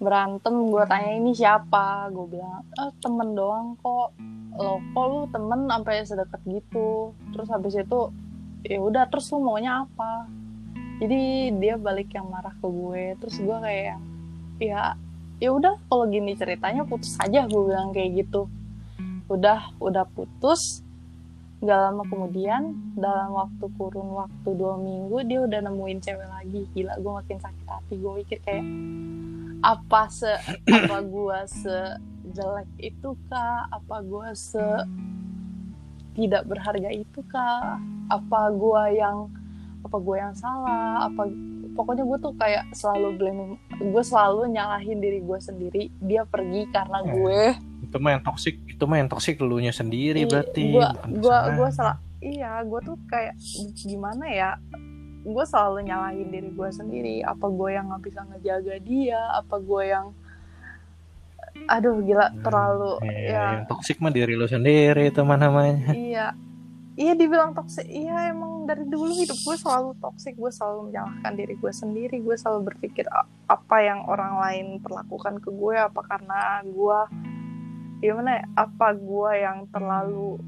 [SPEAKER 1] berantem. Gue tanya ini siapa? Gue bilang eh temen doang kok. Lo kok lu temen? Sampai sedekat gitu. Terus habis itu ya udah terus lu maunya apa jadi dia balik yang marah ke gue terus gue kayak ya ya udah kalau gini ceritanya putus aja gue bilang kayak gitu. Udah udah putus gak lama kemudian dalam waktu kurun waktu dua minggu dia udah nemuin cewek lagi. Gila gue makin sakit hati gue mikir kayak apa se apa gue se jelek itu kah? Apa gue se tidak berharga itu kah? Apa gue yang apa gue yang salah apa pokoknya gue tuh kayak selalu blaming gue selalu nyalahin diri gue sendiri dia pergi karena
[SPEAKER 2] Hmm.
[SPEAKER 1] gue
[SPEAKER 2] itu mah yang toksik itu mah yang toksik lu nya sendiri
[SPEAKER 1] Iya,
[SPEAKER 2] berarti kesalahan.
[SPEAKER 1] gua salah iya gue tuh kayak gimana ya gue selalu nyalahin diri gue sendiri apa gue yang nggak bisa ngejaga dia apa gue yang aduh gila
[SPEAKER 2] Hmm,
[SPEAKER 1] terlalu
[SPEAKER 2] iya,
[SPEAKER 1] ya
[SPEAKER 2] yang toksik mah diri lu sendiri itu mah namanya
[SPEAKER 1] iya iya dibilang toksik iya emang dari dulu hidup gue selalu toksik gue selalu menyalahkan diri gue sendiri. Gue selalu berpikir "A- apa yang orang lain perlakukan ke gue? Apa karena gue? Gimana ya? Apa gue yang terlalu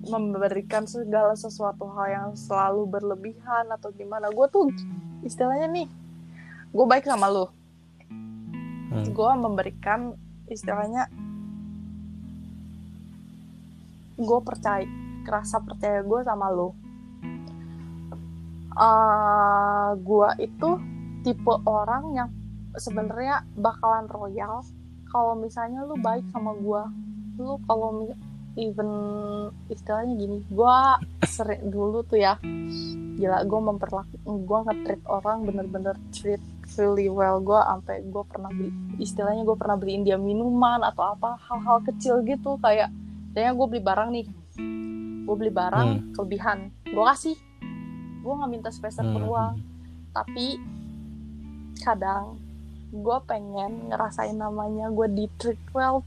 [SPEAKER 1] memberikan segala sesuatu hal yang selalu berlebihan atau gimana? Gue tuh istilahnya nih gue baik sama lo
[SPEAKER 2] Hmm.
[SPEAKER 1] gue memberikan istilahnya gue percaya kerasa percaya gue sama lo Eh gue itu tipe orang yang sebenarnya bakalan royal kalau misalnya lu baik sama gue lu kalau even istilahnya gini gue sering dulu tuh ya gila gue memperlaku gue nge-treat orang bener-bener treat really well. Gue sampai gue pernah beli istilahnya gue pernah beliin dia minuman atau apa hal-hal kecil gitu. Kayak kayaknya gue beli barang nih gue beli barang kelebihan. Gue kasih. Gue nggak minta spacer
[SPEAKER 2] Hmm.
[SPEAKER 1] uang. Tapi kadang gue pengen ngerasain namanya gue di treat well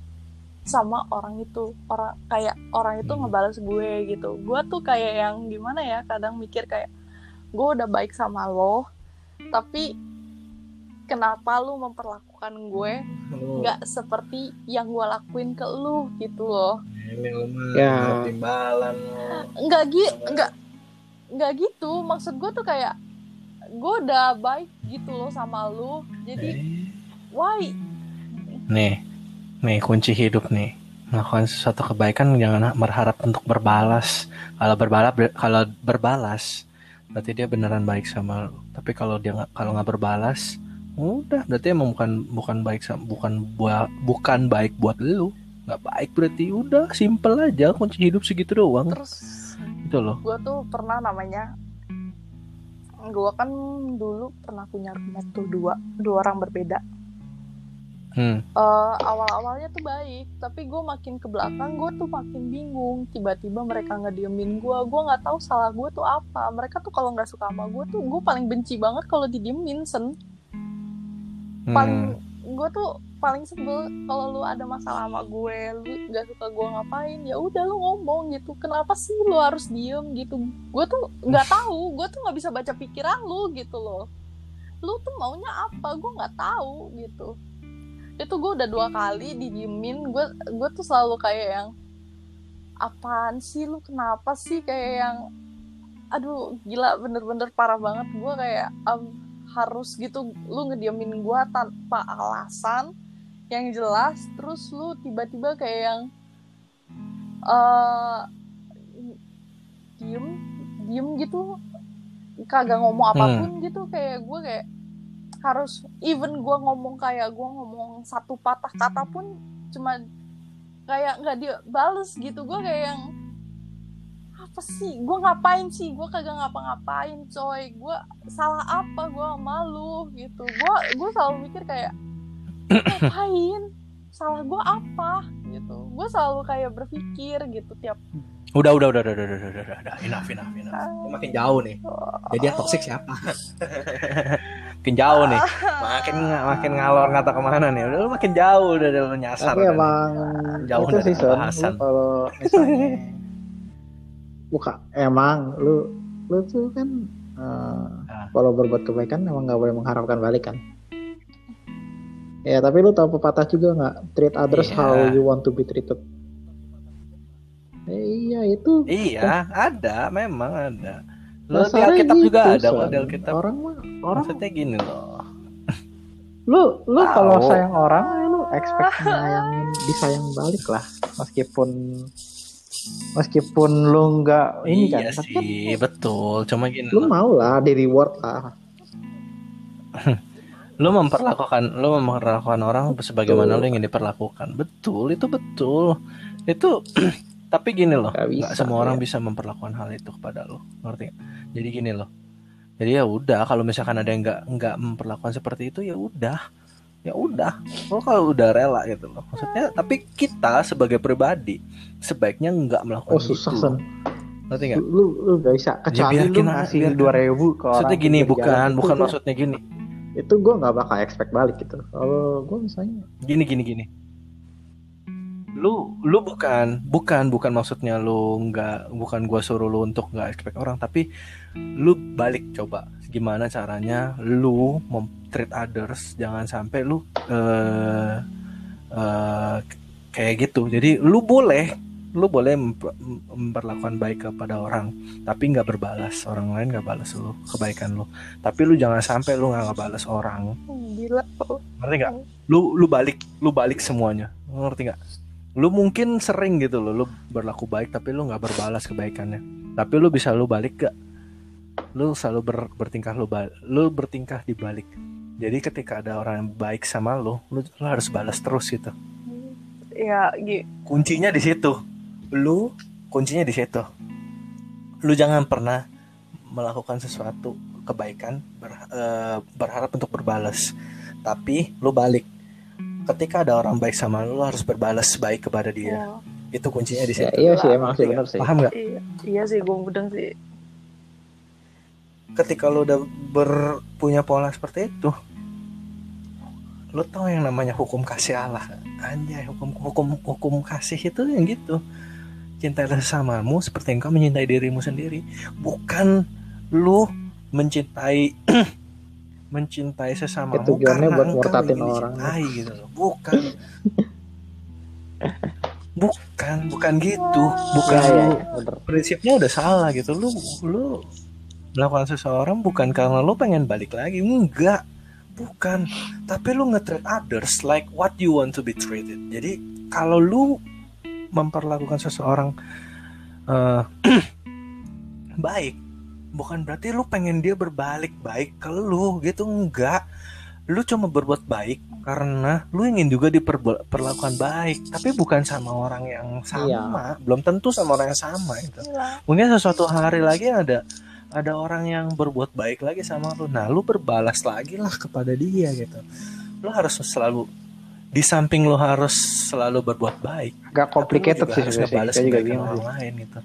[SPEAKER 1] sama orang itu. Orang kayak orang itu
[SPEAKER 2] Hmm.
[SPEAKER 1] ngebales gue gitu. Gue tuh kayak yang gimana ya kadang mikir kayak gue udah baik sama lo tapi kenapa lu memperlakukan gue
[SPEAKER 2] Lu-
[SPEAKER 1] nggak seperti yang gue lakuin ke lu gitu loh.
[SPEAKER 3] Ya.
[SPEAKER 2] timbalan
[SPEAKER 1] nggak gitu nggak nggak gitu. Maksud gue tuh kayak gue udah baik gitu loh sama lu. Jadi
[SPEAKER 2] Eh.
[SPEAKER 1] why?
[SPEAKER 2] Nih nih kunci hidup nih. Melakukan sesuatu kebaikan jangan berharap untuk berbalas. Kalau berbalas kalau berbalas berarti dia beneran baik sama lu. Tapi kalau dia nggak kalau nggak berbalas udah berarti emang bukan bukan baik bukan buat bukan baik buat lu. Nggak baik berarti udah simple aja kunci hidup segitu doang.
[SPEAKER 1] Terus
[SPEAKER 2] itu loh.
[SPEAKER 1] gue tuh pernah namanya gue kan dulu pernah punya roommate tuh dua dua orang berbeda.
[SPEAKER 2] Hmm.
[SPEAKER 1] Eh, awal-awalnya tuh baik tapi gue makin ke belakang gue tuh makin bingung. Tiba-tiba mereka ngediemin gue gue nggak tahu salah gue tuh apa. Mereka tuh kalau nggak suka sama gue tuh gue paling benci banget kalau didiemin sen paling
[SPEAKER 2] Hmm.
[SPEAKER 1] gue tuh paling sebel kalau lu ada masalah sama gue lu nggak suka gue ngapain ya udah lu ngomong gitu. Kenapa sih lu harus diem gitu? Gue tuh nggak tahu gue tuh nggak bisa baca pikiran lu gitu loh. Lu tuh maunya apa? Gue nggak tahu gitu. Itu gue udah dua kali didiemin. Gue gue tuh selalu kayak yang apaan sih lu? Kenapa sih? Kayak yang aduh gila bener-bener parah banget. Gue kayak um, harus gitu lu ngediamin gue tanpa alasan yang jelas terus lu tiba-tiba kayak yang eh diem diem gitu kagak ngomong apa pun gitu kayak gue kayak harus even gue ngomong kayak gue ngomong satu patah kata pun cuma kayak nggak dia bales gitu gue kayak yang apa sih? Gue ngapain sih? Gue kagak ngapa-ngapain coy. Gue salah apa? Gue malu gitu. Gue gue selalu mikir kayak ngapain? Salah gue apa? Gitu. Gue selalu kayak berpikir gitu tiap
[SPEAKER 2] udah udah udah udah udah udah udah udah, udah. enough enough. Enough Ini makin jauh nih. Jadi yang toksik siapa? Makin jauh nih. Makin makin ngalor ngata ke mana nih. Udah lu makin jauh udah udah lu nyasar
[SPEAKER 3] Tapi
[SPEAKER 2] udah
[SPEAKER 3] emang
[SPEAKER 2] Jauh
[SPEAKER 3] itu
[SPEAKER 2] dari
[SPEAKER 3] sih kalau misalnya buka emang lu lu tuh kan eh,
[SPEAKER 2] Ah.
[SPEAKER 3] kalau berbuat kebaikan emang nggak boleh mengharapkan balik kan. Ya tapi lu tahu pepatah juga nggak treat others
[SPEAKER 2] Iya.
[SPEAKER 3] how you want to be treated. Eh, iya itu
[SPEAKER 2] iya ada memang ada lu di Alkitab
[SPEAKER 3] gitu,
[SPEAKER 2] juga ada kok di Alkitab
[SPEAKER 3] Orang mah orang
[SPEAKER 2] maksudnya gini loh
[SPEAKER 3] lu lu kalau sayang orang ya lu expectnya yang disayang balik lah meskipun meskipun lu nggak ini kan
[SPEAKER 2] iya
[SPEAKER 3] tapi kan
[SPEAKER 2] sih betul. Cuma gini
[SPEAKER 3] lu mau lah di reward lah.
[SPEAKER 2] Lu memperlakukan lu memperlakukan orang sebagaimana
[SPEAKER 3] Betul.
[SPEAKER 2] lu ingin diperlakukan. Betul itu betul. Itu tapi gini loh
[SPEAKER 3] Nggak
[SPEAKER 2] semua orang
[SPEAKER 3] ya.
[SPEAKER 2] bisa memperlakukan hal itu kepada lo ngerti jadi gini loh. Jadi ya udah kalau misalkan ada yang nggak nggak memperlakukan seperti itu ya udah ya udah lo kalau udah rela gitu loh. Maksudnya tapi kita sebagai pribadi sebaiknya nggak melakukan
[SPEAKER 3] oh susah
[SPEAKER 2] itu.
[SPEAKER 3] Sen
[SPEAKER 2] ngerti
[SPEAKER 3] lu
[SPEAKER 2] nggak?
[SPEAKER 3] Lu, lu gak bisa. Kecuali lu
[SPEAKER 2] biarkin aja,
[SPEAKER 3] ngasih dua ribu ke orang
[SPEAKER 2] maksudnya gini bukan
[SPEAKER 3] jalan, itu
[SPEAKER 2] bukan
[SPEAKER 3] gua-
[SPEAKER 2] maksudnya gini.
[SPEAKER 3] Itu gue nggak bakal expect balik gitu. Kalau gue misalnya
[SPEAKER 2] gini gini gini. Lu lu bukan bukan bukan maksudnya lu nggak bukan gua suruh lu untuk nggak expect orang tapi lu balik coba. Gimana caranya lu mem treat others jangan sampai lu eh eh, kayak gitu. Jadi lu boleh lu boleh memper- memperlakukan baik kepada orang tapi nggak berbalas. Orang lain nggak balas lu kebaikan lu. Tapi lu jangan sampai lu nggak ngebalas orang.
[SPEAKER 1] Gila.
[SPEAKER 2] ngerti nggak? Lu lu balik lu balik semuanya. Ngerti nggak? Lu mungkin sering gitu loh lu berlaku baik tapi lu nggak berbalas kebaikannya. Tapi lu bisa lu balik gak lu selalu ber- bertingkah lu lu bertingkah di balik jadi ketika ada orang yang baik sama lu lu, lu harus balas terus gitu.
[SPEAKER 1] Ya, gi-
[SPEAKER 2] kuncinya di situ. Lu kuncinya di situ. Lu jangan pernah melakukan sesuatu kebaikan ber- eh, berharap untuk berbalas. Tapi lu balik. Ketika ada orang baik sama lu, lu harus berbalas baik kepada dia.
[SPEAKER 1] Ya,
[SPEAKER 2] itu kuncinya di
[SPEAKER 3] ya
[SPEAKER 2] situ.
[SPEAKER 3] iya sih emang sih bener
[SPEAKER 2] nggak?
[SPEAKER 3] sih.
[SPEAKER 2] Paham nggak?
[SPEAKER 1] Iya, iya sih gue mudeng sih.
[SPEAKER 2] Ketika lu udah berpunya pola seperti itu lu tahu yang namanya hukum kasih Allah. Anjay hukum hukum hukum kasih itu yang gitu. Cintailah sesamamu seperti engkau mencintai dirimu sendiri. Bukan lu mencintai mencintai sesamamu
[SPEAKER 3] Itu
[SPEAKER 2] karena
[SPEAKER 3] buat
[SPEAKER 2] engkau
[SPEAKER 3] murtatin
[SPEAKER 2] ingin
[SPEAKER 3] orang.
[SPEAKER 2] dicintai gitu loh. Bukan. Bukan bukan gitu. Bukan
[SPEAKER 3] ya, ya, ya,
[SPEAKER 2] prinsipnya udah salah gitu. Lu lu melakukan seseorang bukan karena lu pengen balik lagi enggak. Bukan. Tapi lu nge-treat others like what you want to be treated. Jadi kalau lu memperlakukan seseorang eh, baik bukan berarti lu pengen dia berbalik baik ke lu gitu. Enggak. Lu cuma berbuat baik karena lu ingin juga diperlakukan baik. Tapi bukan sama orang yang sama. Belum tentu sama orang yang sama itu
[SPEAKER 1] Gila.
[SPEAKER 2] mungkin sesuatu hari lagi ada ada orang yang berbuat baik lagi sama lu. Nah lu berbalas lagi lah kepada dia gitu. Lu harus selalu di samping lu harus selalu berbuat baik.
[SPEAKER 3] Agak
[SPEAKER 2] lu
[SPEAKER 3] complicated
[SPEAKER 2] juga
[SPEAKER 3] sih
[SPEAKER 2] harus ngebalas
[SPEAKER 3] juga
[SPEAKER 2] orang lain gitu.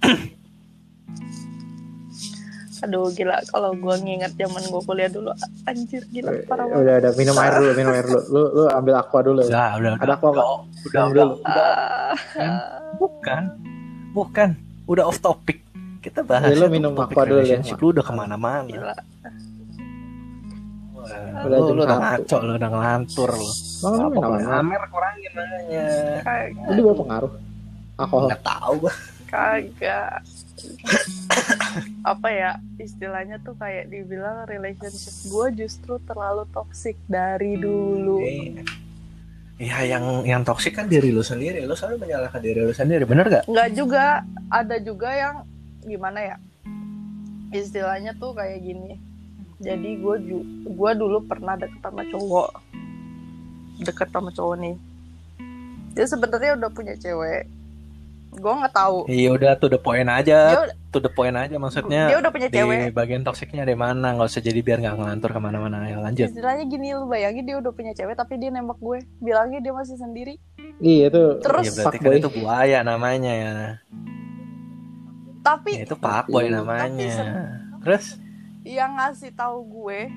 [SPEAKER 1] Aduh gila. Kalau gue nginget zaman gue kuliah dulu anjir gila parah banget.
[SPEAKER 3] udah udah minum air dulu minum air dulu. Lu lu ambil aqua dulu. Ya
[SPEAKER 2] udah udah.
[SPEAKER 3] Ada aqua nggak?
[SPEAKER 2] udah udah,
[SPEAKER 3] Minum
[SPEAKER 2] udah,
[SPEAKER 3] dulu.
[SPEAKER 1] Ah,
[SPEAKER 2] bukan. Bukan. Udah off topic kita bahas
[SPEAKER 3] Ya, lu
[SPEAKER 2] itu
[SPEAKER 3] minum
[SPEAKER 2] topik
[SPEAKER 3] aqua dulu ya.
[SPEAKER 2] lu udah ke mana-mana.
[SPEAKER 1] Gila.
[SPEAKER 2] Wah,
[SPEAKER 3] Udah
[SPEAKER 2] lu, lu udah ngaco lu udah ngelantur lu.
[SPEAKER 3] Bang, lu
[SPEAKER 2] apa
[SPEAKER 3] minum air
[SPEAKER 2] Amer kurangin nanya
[SPEAKER 1] Kag-
[SPEAKER 3] itu berpengaruh alkohol
[SPEAKER 2] nggak tahu gua.
[SPEAKER 1] Kagak. Apa ya istilahnya tuh kayak dibilang relationship gue justru terlalu toxic dari dulu.
[SPEAKER 2] Iya. Yang yang toksik kan diri lu sendiri. Lu selalu menyalahkan diri lu sendiri bener gak
[SPEAKER 1] Nggak juga. Ada juga yang gimana ya istilahnya tuh kayak gini. Jadi gue ju- gue dulu pernah deket sama cowok deket sama cowok nih. Dia sebenarnya udah punya cewek. Gue nggak tahu.
[SPEAKER 2] iya udah tuh the point
[SPEAKER 1] Dia,
[SPEAKER 2] aja
[SPEAKER 1] udah-
[SPEAKER 2] tuh the point aja
[SPEAKER 1] dia
[SPEAKER 2] maksudnya
[SPEAKER 1] udah punya
[SPEAKER 2] di
[SPEAKER 1] cewek.
[SPEAKER 2] bagian toksiknya di mana nggak usah jadi biar nggak ngelantur ke mana-mana ya lanjut
[SPEAKER 1] Istilahnya gini lu bayangin dia udah punya cewek tapi dia nembak gue. Bilangnya dia masih sendiri.
[SPEAKER 3] iya itu
[SPEAKER 1] Terus
[SPEAKER 2] ya berarti kan itu buaya namanya ya,
[SPEAKER 1] Tapi
[SPEAKER 2] ya itu fuckboy namanya. terus?
[SPEAKER 1] yang ngasih tahu gue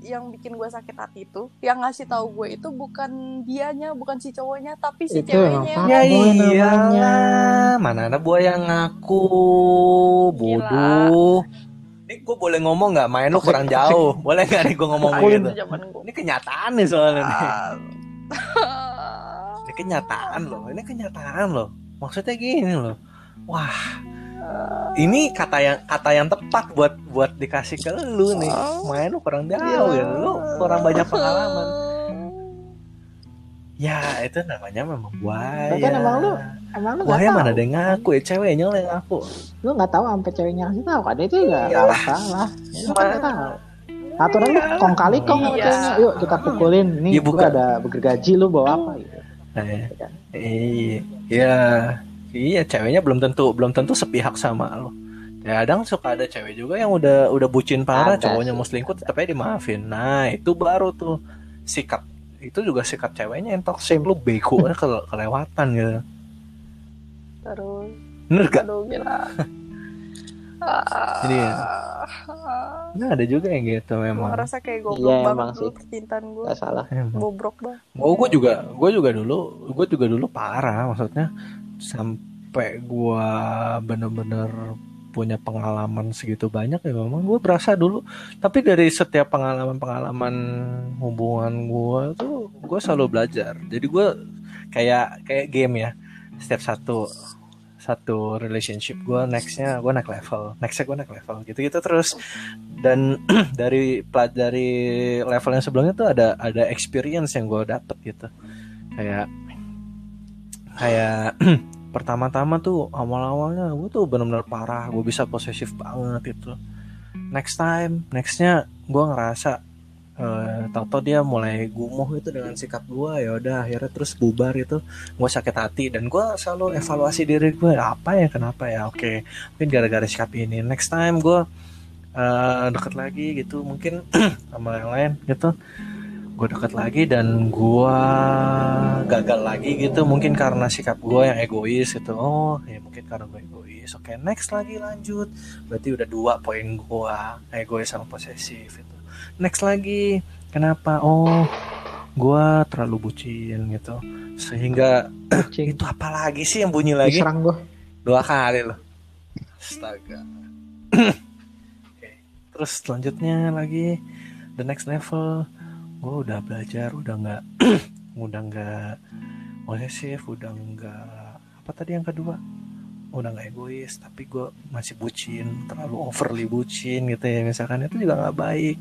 [SPEAKER 1] yang bikin gue sakit hati itu yang ngasih tahu gue itu bukan dianya bukan si cowoknya tapi si
[SPEAKER 3] Itu
[SPEAKER 1] ceweknya. yang
[SPEAKER 2] ya iyalah mana ada buaya ngaku? Bodoh. Ini gue boleh ngomong nggak? Main lu kurang jauh. boleh nggak nih gue ngomong gitu?
[SPEAKER 1] itu zaman gue
[SPEAKER 2] ini kenyataan nih soalnya nih.
[SPEAKER 1] Ah.
[SPEAKER 2] ini kenyataan loh ini kenyataan loh. Maksudnya gini loh. Wah ini kata yang kata yang tepat buat buat dikasih ke lu nih. Main lu kurang jauh ya. Lu kurang banyak pengalaman. Ya itu namanya memang buaya
[SPEAKER 3] Tapi kan emang lu emang lu nggak
[SPEAKER 2] buaya
[SPEAKER 3] tahu?
[SPEAKER 2] mana ada yang ngaku ya? Ceweknya lah yang ngaku.
[SPEAKER 3] Lu nggak tahu sampai ceweknya ngasih tahu? Kan itu juga.
[SPEAKER 2] Iyalah.
[SPEAKER 3] nggak masalah ya, lu kan nggak tahu. Aturan lu kong kali kong sama
[SPEAKER 1] Iya.
[SPEAKER 3] ceweknya. Yuk kita pukulin. Nih
[SPEAKER 2] Iya,
[SPEAKER 3] gua
[SPEAKER 2] bukan.
[SPEAKER 3] ada gergaji lu bawa apa? Gitu
[SPEAKER 2] Eh,
[SPEAKER 3] kan?
[SPEAKER 2] iya iya ceweknya belum tentu belum tentu sepihak sama lo. Kadang suka ada cewek juga yang udah udah bucin parah
[SPEAKER 3] Ada
[SPEAKER 2] cowoknya
[SPEAKER 3] sih,
[SPEAKER 2] mau selingkuh tetap aja dimaafin. Nah itu baru tuh sikap itu juga sikap ceweknya yang toxic. Lu bego ke kelewatan gitu.
[SPEAKER 1] Terus
[SPEAKER 2] bener gak?
[SPEAKER 1] aduh gila.
[SPEAKER 2] Jadi ya, nah ada juga yang gitu
[SPEAKER 1] gue
[SPEAKER 2] memang.
[SPEAKER 1] ngerasa kayak goblok
[SPEAKER 3] Iya,
[SPEAKER 1] banget
[SPEAKER 3] emang
[SPEAKER 1] dulu
[SPEAKER 3] sih.
[SPEAKER 1] percintaan gue
[SPEAKER 3] salah.
[SPEAKER 1] Bobrok banget.
[SPEAKER 2] Oh, gue juga, gue juga dulu, gue juga dulu parah, maksudnya sampai gue bener-bener punya pengalaman segitu banyak ya memang gue berasa dulu. Tapi dari setiap pengalaman-pengalaman hubungan gue tuh, gue selalu belajar. Jadi gue kayak kayak game ya, setiap satu satu relationship gue nextnya gue naik level, nextnya gue naik level gitu-gitu terus. Dan dari plat dari level yang sebelumnya tuh ada ada experience yang gue dapet gitu kayak kayak pertama-tama tuh awal-awalnya gue tuh benar-benar parah gue bisa posesif banget gitu. Next time nextnya gue ngerasa eh tau-tau dia mulai gumuh itu dengan sikap gue ya udah akhirnya terus bubar itu gue sakit hati dan gue selalu evaluasi diri gue apa ya kenapa ya oke. Mungkin gara-gara sikap ini. Next time gue eh deket lagi gitu mungkin sama yang lain gitu gue deket lagi dan gue gagal lagi gitu. Mungkin karena sikap gue yang egois gitu. Oh ya mungkin karena gue egois. Oke next lagi lanjut. Berarti udah dua poin gue egois sama posesif itu next lagi kenapa? Oh gue terlalu bucin gitu. Sehingga
[SPEAKER 3] kucing
[SPEAKER 2] itu apa lagi sih yang bunyi lagi?
[SPEAKER 3] Diserang gua.
[SPEAKER 2] Dua kali loh. Astaga. Oke. terus selanjutnya lagi. The next level gue udah belajar udah nggak udah nggak posesif udah nggak apa tadi yang kedua udah nggak egois tapi gue masih bucin terlalu overly bucin gitu ya. Misalkan itu juga nggak baik.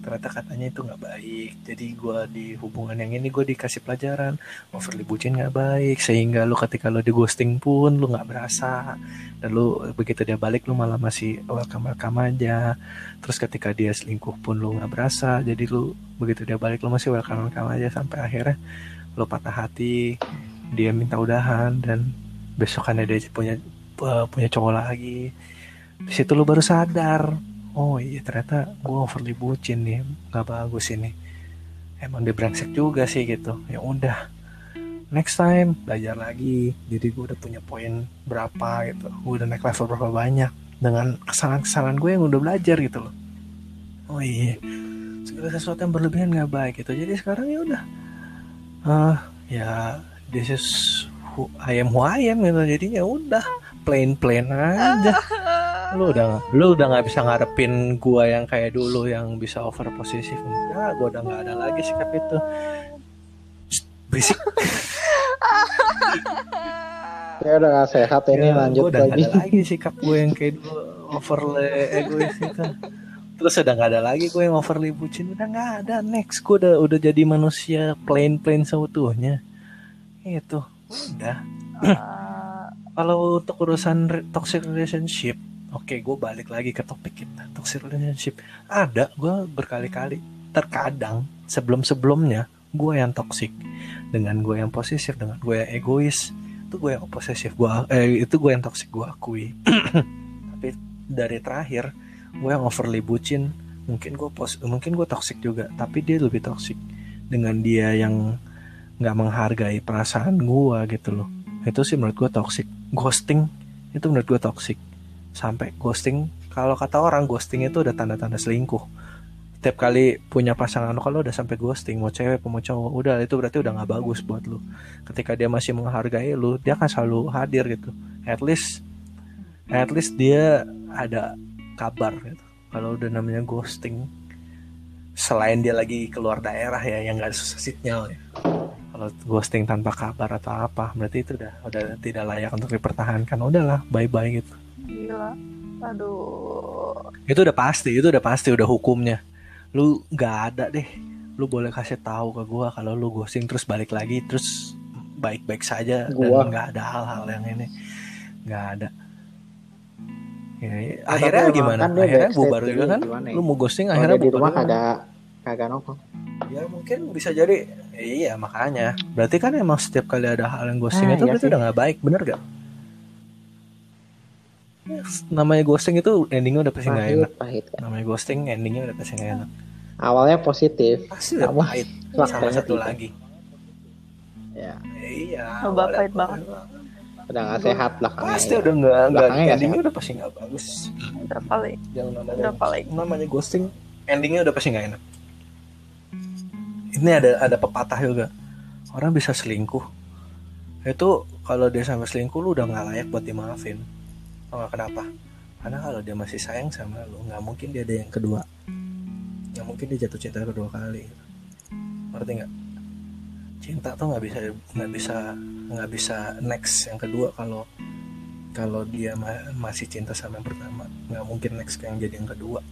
[SPEAKER 2] Ternyata katanya itu nggak baik. Jadi gue di hubungan yang ini gue dikasih pelajaran overly bucin nggak baik. Sehingga lu ketika lu di ghosting pun lu nggak berasa. Dan lu begitu dia balik lu malah masih welcome welcome aja. Terus ketika dia selingkuh pun lu nggak berasa. Jadi lu begitu dia balik lu masih welcome welcome aja. Sampai akhirnya lu patah hati dia minta udahan dan besokannya dia punya eh, punya cowok lagi. Di situ lu baru sadar oh iya ternyata gue overly bucin nih nggak bagus ini. Emang dia brengsek juga sih gitu. Ya udah next time belajar lagi jadi gue udah punya poin berapa gitu. Gue udah naik level berapa banyak dengan kesalahan-kesalahan gue yang udah belajar gitu loh. Oh iya. Segala sesuatu yang berlebihan nggak baik gitu. Jadi sekarang ya udah. Ah ya this is who I am who I am gitu. Jadi ya udah plain plain aja. Lu udah lu udah nggak bisa ngarepin gua yang kayak dulu yang bisa over posesif enggak gua udah nggak ada lagi sikap itu. Berisik.
[SPEAKER 3] Ya udah gak sehat ini
[SPEAKER 2] Ya,
[SPEAKER 3] lanjut
[SPEAKER 2] gua udah
[SPEAKER 3] lagi
[SPEAKER 2] ada lagi. sikap gue yang kayak dulu overly egois itu. Terus udah nggak ada lagi gue yang overly bucin. Udah nggak ada next. Gue udah udah jadi manusia plain plain seutuhnya. Itu udah.
[SPEAKER 1] Ah,
[SPEAKER 2] kalau untuk urusan toxic relationship oke gue balik lagi ke topik kita. Toxic relationship. Ada gue berkali-kali. Terkadang sebelum sebelumnya gue yang toxic. Dengan gue yang posesif dengan gue yang egois itu gue yang posesif. Gue eh, itu gue yang toxic gue akui. Tapi dari terakhir gue yang overly bucin. Mungkin gue pos mungkin gue toxic juga tapi dia lebih toxic. Dengan dia yang nggak menghargai perasaan gue gitu loh itu sih menurut gue toxic. Ghosting itu menurut gue toxic. Sampai ghosting kalau kata orang ghosting itu udah tanda-tanda selingkuh. Setiap kali punya pasangan kalau udah sampai ghosting mau cewek mau cowok udah itu berarti udah nggak bagus buat lo ketika dia masih menghargai lo dia akan selalu hadir gitu. At least at least dia ada kabar gitu. Kalau udah namanya ghosting selain dia lagi keluar daerah ya yang nggak susah sinyal ya kalau ghosting tanpa kabar atau apa berarti itu udah udah tidak layak untuk dipertahankan. Udahlah bye bye gitu.
[SPEAKER 1] Gila. Aduh.
[SPEAKER 2] Itu udah pasti itu udah pasti udah hukumnya. Lu nggak ada deh. Lu boleh kasih tahu ke gue kalau lu ghosting terus balik lagi terus baik-baik saja
[SPEAKER 3] Gua.
[SPEAKER 2] dan nggak ada hal-hal yang ini. Nggak ada. Ya, ya.
[SPEAKER 3] Ya,
[SPEAKER 2] akhirnya gimana?
[SPEAKER 3] kan
[SPEAKER 2] akhirnya bubar juga
[SPEAKER 3] jadi
[SPEAKER 2] kan
[SPEAKER 3] gimana ya?
[SPEAKER 2] lu mau ghosting akhirnya
[SPEAKER 3] dia di
[SPEAKER 2] bubar
[SPEAKER 3] rumah
[SPEAKER 2] juga.
[SPEAKER 3] Kagak nongkrong.
[SPEAKER 2] Ya mungkin bisa jadi. Iya makanya. Berarti kan emang setiap kali ada hal yang ghosting
[SPEAKER 3] Ah,
[SPEAKER 2] itu
[SPEAKER 3] iya
[SPEAKER 2] berarti
[SPEAKER 3] sih.
[SPEAKER 2] udah nggak baik bener gak namanya ghosting itu endingnya udah pasti nggak enak.
[SPEAKER 3] pahit kan
[SPEAKER 2] namanya ghosting endingnya udah pasti nggak enak.
[SPEAKER 3] Awalnya positif.
[SPEAKER 2] Pasti udah pahit. Sama satu lagi.
[SPEAKER 3] Ya.
[SPEAKER 2] Iya
[SPEAKER 1] Coba
[SPEAKER 2] awalnya
[SPEAKER 1] pahit banget.
[SPEAKER 3] udah nggak sehat belakangnya
[SPEAKER 2] pasti
[SPEAKER 3] ya.
[SPEAKER 2] udah nggak nggak. Endingnya udah pasti nggak bagus.
[SPEAKER 1] Berapa lagi
[SPEAKER 2] yang namanya
[SPEAKER 1] berapa lagi
[SPEAKER 2] namanya ghosting endingnya udah pasti nggak enak ini ada ada pepatah juga. Orang bisa selingkuh. Itu kalau dia sampai selingkuh lu udah nggak layak buat dimaafin. Nggak kenapa? Karena kalau dia masih sayang sama lu nggak mungkin dia ada yang kedua. Nggak mungkin dia jatuh cinta kedua kali. Ngerti nggak? Cinta tuh nggak bisa nggak bisa nggak bisa next yang kedua kalau kalau dia ma- masih cinta sama yang pertama. Nggak mungkin next yang jadi yang kedua.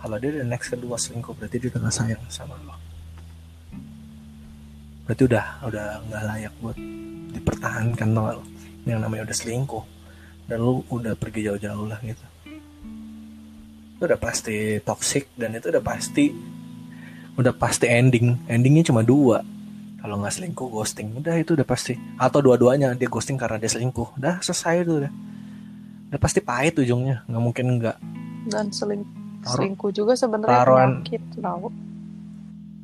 [SPEAKER 2] Kalau dia udah next kedua selingkuh berarti dia udah gak sayang sama lo berarti udah udah nggak layak buat dipertahankan tau gak lo yang namanya udah selingkuh. Dan lu udah pergi jauh-jauh lah gitu. Itu udah pasti toxic dan itu udah pasti udah pasti ending. Endingnya cuma dua. Kalau nggak selingkuh ghosting. Udah itu udah pasti. Atau dua-duanya dia ghosting karena dia selingkuh. Udah selesai itu udah. Udah pasti pahit ujungnya. Nggak mungkin nggak.
[SPEAKER 1] Dan seling
[SPEAKER 2] Taruh-
[SPEAKER 1] selingkuh juga sebenarnya
[SPEAKER 2] taruhan-
[SPEAKER 1] penyakit tau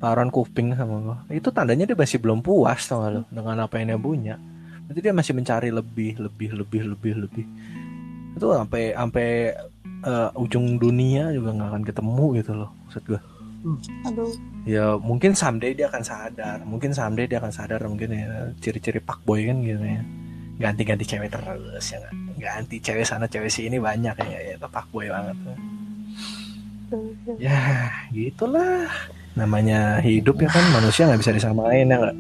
[SPEAKER 2] taruhan kuping sama lo itu tandanya dia masih belum puas tau gak lo dengan apa yang dia punya. Berarti dia masih mencari lebih lebih lebih lebih lebih. Itu sampai sampai eh, ujung dunia juga nggak akan ketemu gitu loh maksud gue
[SPEAKER 1] aduh.
[SPEAKER 2] Ya mungkin someday dia akan sadar. Mungkin someday dia akan sadar mungkin ya ciri-ciri pak boy kan gitu ya. Ganti-ganti cewek terus ya ganti cewek sana cewek sini banyak ya ya itu pak boy banget ya gitulah namanya hidup ya kan manusia nggak bisa disamain ya nggak?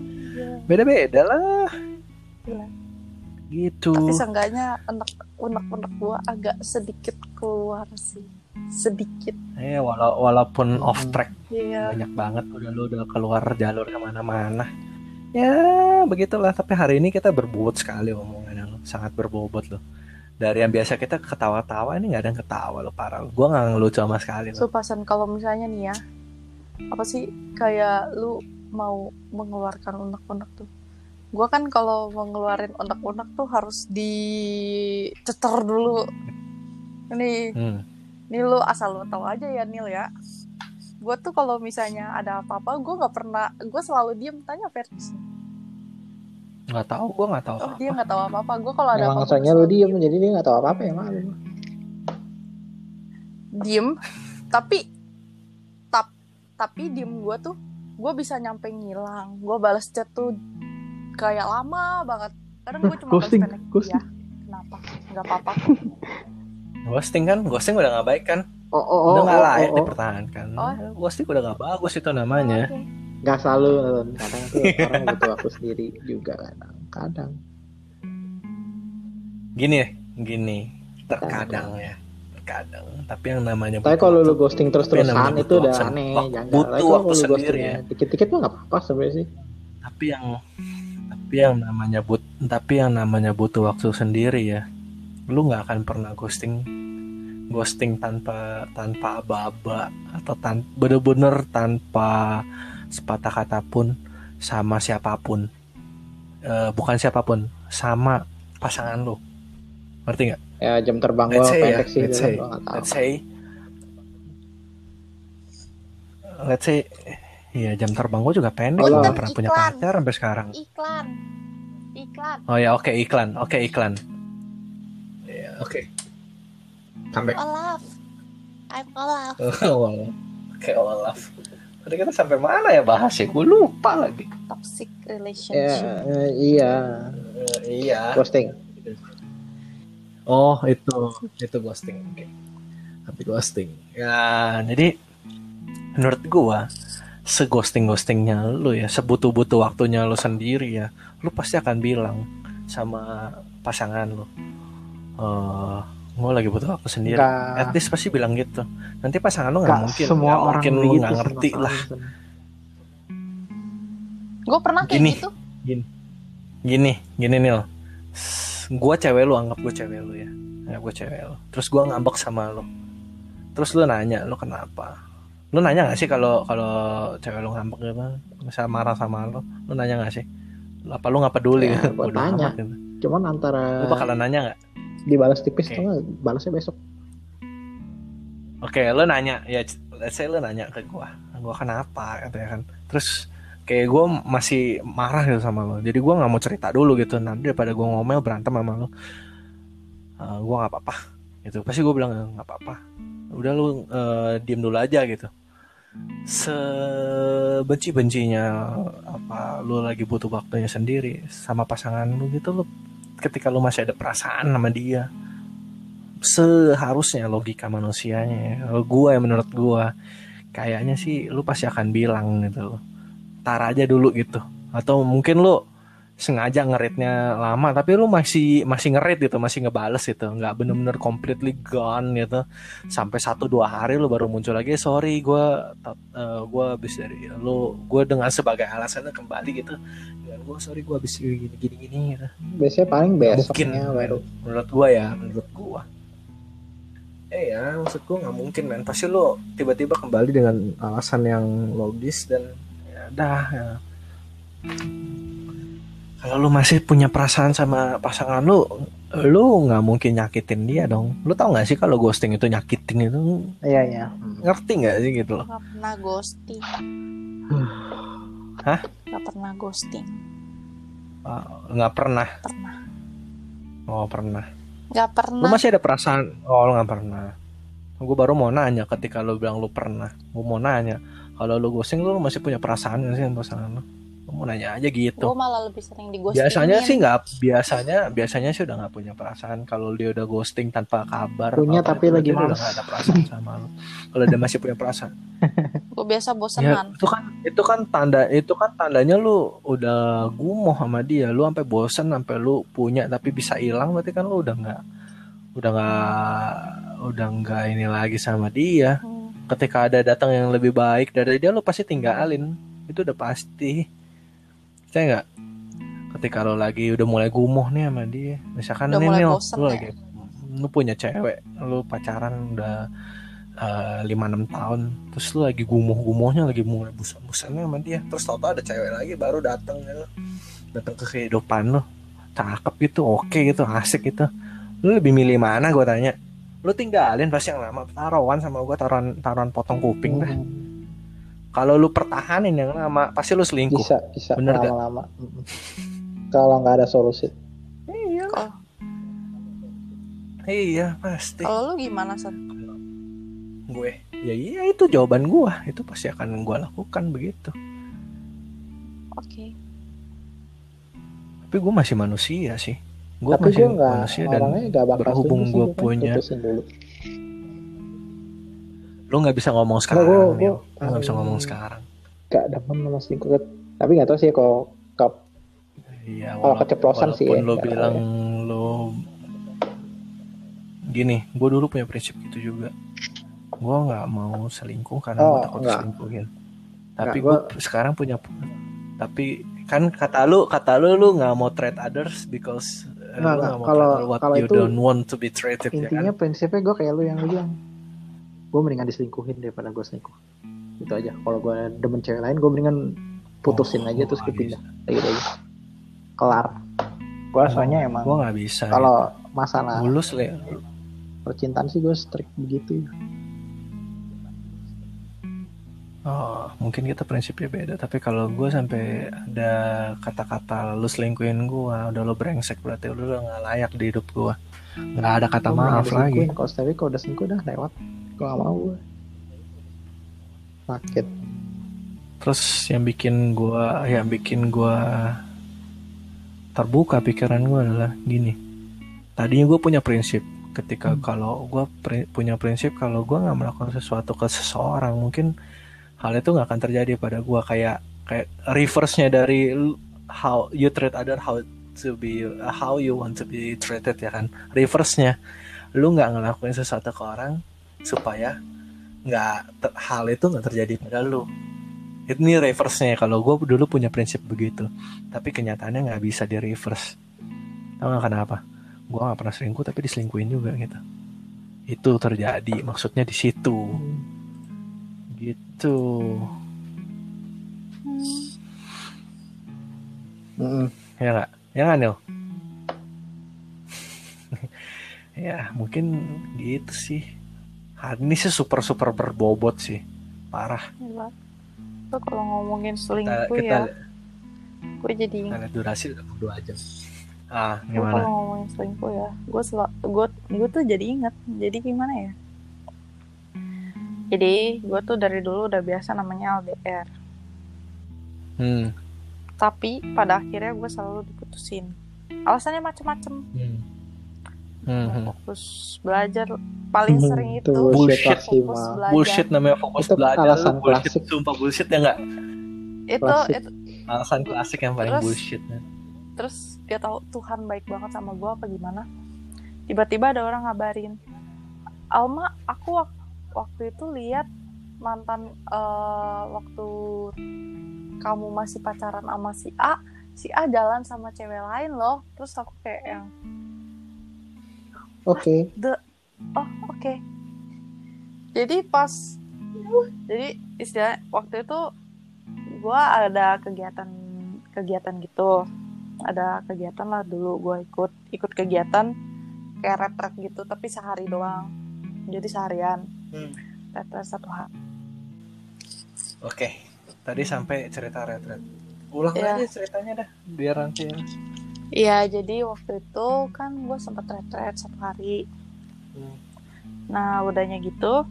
[SPEAKER 2] Beda-beda lah.
[SPEAKER 1] Iya.
[SPEAKER 2] gitu.
[SPEAKER 1] Tapi seenggaknya enak unek unek gua agak sedikit keluar sih. Sedikit.
[SPEAKER 2] Eh wala- walaupun off track
[SPEAKER 1] iya.
[SPEAKER 2] banyak banget udah lu udah keluar jalur ke mana-mana. Ya begitulah. Tapi hari ini kita berbobot sekali omongannya lo sangat berbobot loh. Dari yang biasa kita ketawa-tawa ini nggak ada yang ketawa lo parah gue nggak ngelucu sama sekali lo
[SPEAKER 1] Supasan kalau misalnya nih ya apa sih kayak lu mau mengeluarkan unek-unek tuh? Gua kan kalau mau ngeluarin unek-unek tuh harus dicecer dulu. Ini
[SPEAKER 2] hmm.
[SPEAKER 1] ini lu asal lu tahu aja ya Nil ya. Gue tuh kalau misalnya ada apa-apa gue nggak pernah gue selalu diem. Tanya Ferdi
[SPEAKER 2] nggak tahu gue nggak tahu
[SPEAKER 1] oh
[SPEAKER 2] apa
[SPEAKER 1] dia nggak tahu apa-apa. Gue kalau ada apa-apa
[SPEAKER 3] soalnya lu diem jadi dia nggak tahu apa apa ya malu
[SPEAKER 1] diem tapi tap tapi diem gue tuh gue bisa nyampe ngilang. Gue balas chat tuh kayak lama banget. Kadang gue cuma balas
[SPEAKER 3] Ghosting, ghosting.
[SPEAKER 1] ya kenapa? Nggak apa-apa.
[SPEAKER 2] Ghosting kan ghosting udah nggak baik kan?
[SPEAKER 3] Oh oh oh
[SPEAKER 2] udah nggak
[SPEAKER 3] oh,
[SPEAKER 2] layak
[SPEAKER 3] oh, oh.
[SPEAKER 2] dipertahankan.
[SPEAKER 1] Oh.
[SPEAKER 2] ghosting udah nggak bagus itu namanya.
[SPEAKER 1] Oke.
[SPEAKER 3] nggak selalu Nun. kadang tuh orang butuh waktu sendiri juga kadang. Kadang.
[SPEAKER 2] Gini gini. Terkadang ya terkadang tapi yang namanya
[SPEAKER 3] tapi kalau lu
[SPEAKER 2] waktu-
[SPEAKER 3] ghosting terus terusan itu udah
[SPEAKER 2] waktu-
[SPEAKER 3] aneh
[SPEAKER 2] waktu-
[SPEAKER 3] jangan
[SPEAKER 2] butuh waktu
[SPEAKER 3] lu
[SPEAKER 2] sendiri ya.
[SPEAKER 3] dikit-dikit mah nggak apa-apa sebenarnya sih.
[SPEAKER 2] Tapi yang tapi yang namanya but tapi yang namanya butuh waktu sendiri ya lu nggak akan pernah ghosting ghosting tanpa tanpa aba-aba atau tan bener-bener tanpa sepatah kata pun sama siapa pun. Eh, bukan siapa pun sama pasangan lu ngerti nggak
[SPEAKER 3] ya jam terbang gua
[SPEAKER 2] Let's say ya,
[SPEAKER 3] pendek sih
[SPEAKER 2] let's say, let's say, let's say, iya jam terbang gue juga pendek,
[SPEAKER 3] Oh,
[SPEAKER 2] gue
[SPEAKER 3] iya.
[SPEAKER 2] gak pernah punya
[SPEAKER 1] Iklan.
[SPEAKER 2] pacar sampai sekarang.
[SPEAKER 1] iklan iklan
[SPEAKER 2] Oh ya oke iklan, oke iklan. Iya oke. Comeback.
[SPEAKER 1] Olaf I'm Olaf
[SPEAKER 2] Oh, Oke Olaf. Tadi kita sampai mana ya bahas ya? Gue lupa lagi.
[SPEAKER 1] toxic
[SPEAKER 3] ya
[SPEAKER 1] relationship
[SPEAKER 3] eh, iya
[SPEAKER 2] Eh, iya.
[SPEAKER 3] ghosting
[SPEAKER 2] Oh itu itu ghosting. Oke. Tapi ghosting. Ya jadi menurut gua seghosting ghostingnya lu ya sebutuh butuh waktunya lu sendiri ya lu pasti akan bilang sama pasangan lu eh gue lagi butuh waktu sendiri
[SPEAKER 3] Nggak.
[SPEAKER 2] at least pasti bilang gitu nanti pasangan lu nggak mungkin
[SPEAKER 3] semua orang
[SPEAKER 2] mungkin lu nggak
[SPEAKER 3] sama
[SPEAKER 2] ngerti lah
[SPEAKER 1] gue pernah kayak
[SPEAKER 2] Gini.
[SPEAKER 1] gitu
[SPEAKER 2] gini gini Nil gue cewek lu anggap gue cewek lu ya. Ya gue cewek lu. Terus gue ngambek sama lu. Terus lu nanya lu kenapa? Lu nanya gak sih kalau kalau cewek lu ngambek gitu? Misal marah sama lu lu nanya gak sih? Apa lu nggak peduli?
[SPEAKER 3] Ya,
[SPEAKER 2] gitu? Bodo
[SPEAKER 3] tanya.
[SPEAKER 2] gitu.
[SPEAKER 3] cuman
[SPEAKER 2] lu
[SPEAKER 3] antara
[SPEAKER 2] bakalan nanya nggak?
[SPEAKER 3] dibalas tipis atau nggak? Balasnya besok.
[SPEAKER 2] Oke, lo nanya. Ya, let's say lo nanya ke gua, gua kenapa? Katanya kan. Terus kayak gua masih marah gitu sama lo. Jadi gua nggak mau cerita dulu gitu. Nanti daripada gua ngomel berantem sama lo, eh, gua nggak apa-apa. Gitu. Pasti gua bilang nggak apa-apa. Udah lu eh, diem dulu aja gitu. Sebenci-bencinya apa lu lagi butuh waktunya sendiri sama pasangan lu gitu lo ketika lu masih ada perasaan sama dia seharusnya logika manusianya ya menurut gua kayaknya sih lu pasti akan bilang gitu tar aja dulu gitu. Atau mungkin lu sengaja ngeritnya lama tapi lu masih masih ngerit gitu masih ngebales gitu. Nggak bener-bener completely gone gitu. Sampai satu dua hari lu baru muncul lagi sorry gua uh, gua habis dari lu gua dengan sebagai alasannya kembali gitu. Dengan gua sorry gua habis gini gini gini gitu.
[SPEAKER 3] Biasanya paling
[SPEAKER 2] mungkin
[SPEAKER 3] besoknya baru.
[SPEAKER 2] menurut gua ya menurut gua. Eh ya maksud gua nggak mungkin men. Pasti lo tiba-tiba kembali dengan alasan yang logis dan dah ya. kalau lu masih punya perasaan sama pasangan lu lu nggak mungkin nyakitin dia dong. Lu tau nggak sih kalau ghosting itu nyakitin itu?
[SPEAKER 3] Iya iya.
[SPEAKER 2] Ngerti nggak sih gitu loh?
[SPEAKER 1] Gak pernah ghosting.
[SPEAKER 2] Hah?
[SPEAKER 1] Gak pernah ghosting.
[SPEAKER 2] Ah, nggak pernah?
[SPEAKER 1] Pernah.
[SPEAKER 2] Oh pernah.
[SPEAKER 1] Gak
[SPEAKER 2] lu
[SPEAKER 1] pernah
[SPEAKER 2] masih ada perasaan? Oh lu nggak pernah. Gue baru mau nanya ketika lu bilang lu pernah. Gue mau nanya kalau lu ghosting lu masih punya perasaan nggak sih sama pasangan lu? Gue mau nanya aja gitu.
[SPEAKER 1] Gue malah lebih sering di ghosting
[SPEAKER 2] biasanya sih nggak biasanya biasanya sih udah nggak punya perasaan. Kalau dia udah ghosting tanpa kabar
[SPEAKER 3] Punya tapi
[SPEAKER 2] itu
[SPEAKER 3] lagi
[SPEAKER 2] udah nggak ada perasaan sama lu. Kalau dia masih punya perasaan.
[SPEAKER 1] Gue biasa
[SPEAKER 2] ya
[SPEAKER 1] bosenan
[SPEAKER 2] itu kan itu kan tanda itu kan tandanya lu udah gumoh sama dia. Lu sampai bosen sampai lu punya tapi bisa hilang berarti kan lu udah nggak udah nggak udah nggak ini lagi sama dia.
[SPEAKER 1] Hmm.
[SPEAKER 2] Ketika ada datang yang lebih baik dari dia lu pasti tinggalin. Itu udah pasti. Saya nggak? Ketika lo lagi udah mulai gumoh nih sama dia. Misalkan
[SPEAKER 1] Udah
[SPEAKER 2] ini nih, lu
[SPEAKER 1] ya?
[SPEAKER 2] lagi lu punya cewek lu pacaran udah eh, lima enam tahun terus lu lagi gumoh-gumohnya lagi mulai busan-busannya sama dia. Terus tau ada cewek lagi baru datang ya. Datang ke kehidupan lu. Cakep gitu oke gitu asik gitu. Lu lebih milih mana gue tanya lu tinggalin pasti yang lama. Taruhan sama gue taruhan taruhan potong kuping dah.
[SPEAKER 3] Hmm,
[SPEAKER 2] kalau lu pertahanin yang lama pasti lu selingkuh.
[SPEAKER 3] Bisa bisa
[SPEAKER 2] Bener gak?
[SPEAKER 3] lama-lama Mm-mm. kalau nggak ada solusi.
[SPEAKER 2] Iya.
[SPEAKER 1] Kalau
[SPEAKER 2] iya pasti.
[SPEAKER 1] Kalau lu gimana Sat?
[SPEAKER 2] gue? Ya iya itu jawaban gue itu pasti akan gue lakukan begitu.
[SPEAKER 1] Oke.
[SPEAKER 2] Tapi gue masih manusia sih gue
[SPEAKER 3] tapi
[SPEAKER 2] masih
[SPEAKER 3] gue nggak
[SPEAKER 2] manusia dan
[SPEAKER 3] bakal
[SPEAKER 2] berhubung gue
[SPEAKER 3] kan
[SPEAKER 2] punya lu nggak bisa ngomong sekarang
[SPEAKER 3] gua- gua-
[SPEAKER 2] Nil. lu nggak bisa ngomong sekarang.
[SPEAKER 3] Gak demen sama selingkuh. Tapi nggak tahu sih kalau kalau
[SPEAKER 2] iya
[SPEAKER 3] Kalau keceplosan sih ya, nggak
[SPEAKER 2] bilang
[SPEAKER 3] tahu
[SPEAKER 2] lu gini gue dulu punya prinsip gitu juga. Gue nggak mau selingkuh karena gue
[SPEAKER 3] Oh,
[SPEAKER 2] takut
[SPEAKER 3] nggak.
[SPEAKER 2] selingkuhin tapi gue sekarang punya tapi kan kata lu kata lu lu nggak mau treat others because
[SPEAKER 3] Nggak, nggak. Kalau- kalau
[SPEAKER 2] you
[SPEAKER 3] itu
[SPEAKER 2] don't want to be treated ya kan?
[SPEAKER 3] intinya prinsipnya gue kayak lu yang lu bilang. Gue mendingan diselingkuhin daripada gue selingkuh. Itu aja. Kalau gue demen cewek lain gue mendingan putusin
[SPEAKER 2] Oh,
[SPEAKER 3] aja terus gue pindah gitu aja kelar. Gue soalnya emang
[SPEAKER 2] gue nggak bisa
[SPEAKER 3] kalau masalah
[SPEAKER 2] gitu. mulus le.
[SPEAKER 3] percintaan sih gue strict begitu ya.
[SPEAKER 2] Oh, mungkin kita prinsipnya beda. Tapi kalau gue sampai ada kata-kata lu selingkuhin gue, udah lu brengsek berarti lu udah nggak layak di hidup gue. Nggak ada kata
[SPEAKER 3] Gua
[SPEAKER 2] maaf lagi.
[SPEAKER 3] kalau tapi kalau udah selingkuh udah lewat gue gak mau gue sakit
[SPEAKER 2] Terus yang bikin gue, yang bikin gue terbuka pikiran gue adalah gini. Tadinya gue punya prinsip ketika kalau gue pri- punya prinsip kalau gue nggak melakukan sesuatu ke seseorang mungkin hal itu nggak akan terjadi pada gue kayak kayak reverse-nya dari how you treat other how to be how you want to be treated ya kan? Reverse-nya. Lu nggak ngelakuin sesuatu ke orang supaya nggak hal itu nggak terjadi pada lu. Ini reverse-nya. Kalau gue dulu punya prinsip begitu tapi kenyataannya nggak bisa di reverse. Tahu nggak kenapa? Gue nggak pernah selingkuh tapi diselingkuhin juga gitu. Itu terjadi. Maksudnya di situ gitu
[SPEAKER 3] Mm-mm.
[SPEAKER 2] ya nggak ya nggak Nil ya mungkin gitu sih hari ini sih super super berbobot sih parah
[SPEAKER 1] Gila. Tuh kalau ngomongin
[SPEAKER 2] kita,
[SPEAKER 1] selingkuh
[SPEAKER 2] kita,
[SPEAKER 1] ya, gue jadi
[SPEAKER 2] kita lihat durasi udah dua jam ah
[SPEAKER 1] gue
[SPEAKER 2] gimana
[SPEAKER 1] kalau ngomongin selingkuh ya, gue gue gue tuh jadi inget. Jadi gimana ya? Jadi gue tuh dari dulu udah biasa namanya LDR.
[SPEAKER 2] hmm.
[SPEAKER 1] Tapi pada akhirnya gue selalu diputusin. Alasannya macem-macem.
[SPEAKER 2] Hmm. Hmm, hmm.
[SPEAKER 1] Fokus belajar paling
[SPEAKER 3] Hmm,
[SPEAKER 1] sering
[SPEAKER 3] itu
[SPEAKER 1] itu
[SPEAKER 2] bullshit
[SPEAKER 1] fokus belajar.
[SPEAKER 2] bullshit namanya fokus
[SPEAKER 3] Itu
[SPEAKER 2] belajar
[SPEAKER 3] alasan
[SPEAKER 2] bullshit
[SPEAKER 3] klasik.
[SPEAKER 2] sumpah bullshit ya nggak
[SPEAKER 1] Itu
[SPEAKER 3] Klasik.
[SPEAKER 1] itu
[SPEAKER 2] alasan klasik yang paling
[SPEAKER 1] Terus-
[SPEAKER 2] bullshit
[SPEAKER 1] terus dia tahu Tuhan baik banget sama gue apa gimana tiba-tiba ada orang ngabarin Alma aku wak- waktu itu lihat mantan eh, waktu kamu masih pacaran sama si A si A jalan sama cewek lain loh. Terus aku kayak yang
[SPEAKER 3] Oke.
[SPEAKER 1] oh oke. Jadi pas jadi istilah waktu itu gua ada kegiatan kegiatan gitu. Ada kegiatan lah dulu gue ikut ikut kegiatan kayak retret gitu tapi sehari doang. Jadi seharian
[SPEAKER 2] Hmm.
[SPEAKER 1] retret satu hari
[SPEAKER 2] oke tadi sampai cerita retret ulang
[SPEAKER 1] Iya.
[SPEAKER 2] aja ceritanya dah biar nanti ya.
[SPEAKER 1] iya jadi waktu itu kan gue sempet retret satu hari
[SPEAKER 2] Hmm.
[SPEAKER 1] nah udahnya gitu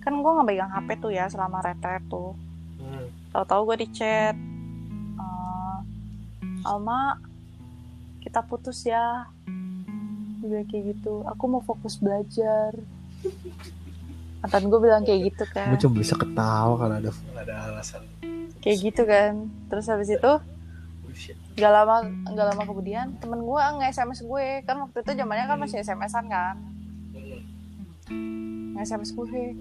[SPEAKER 1] kan gue nggak pegang hp tuh ya selama retret tuh
[SPEAKER 2] Hmm.
[SPEAKER 1] tahu-tahu gue di chat "Eh, Alma kita putus ya bilang kayak gitu aku mau fokus belajar mantan gue bilang kayak gitu kan.
[SPEAKER 3] Gue cuma bisa ketawa kalau ada
[SPEAKER 2] ada alasan.
[SPEAKER 1] Kayak gitu kan. Terus habis itu
[SPEAKER 2] bullshit
[SPEAKER 1] gak lama gak lama kemudian temen gue nge sms gue. Kan waktu itu zamannya kan masih smsan kan. Nge sms gue.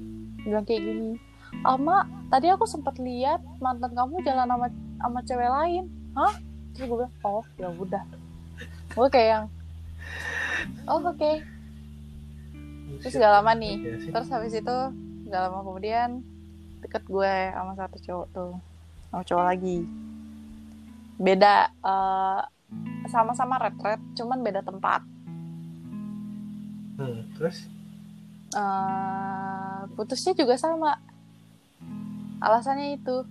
[SPEAKER 1] Bilang kayak gini Alma tadi aku sempat lihat mantan kamu jalan sama sama cewek lain. Hah? Terus gue bilang oh ya udah. Gue kayak yang oh oke terus gak lama nih.
[SPEAKER 2] Iya
[SPEAKER 1] terus habis itu gak lama kemudian deket gue sama satu cowok tuh sama cowok lagi. Beda eh, sama-sama retret cuman beda tempat.
[SPEAKER 2] Hmm, terus?
[SPEAKER 1] Eh, putusnya juga sama. Alasannya itu.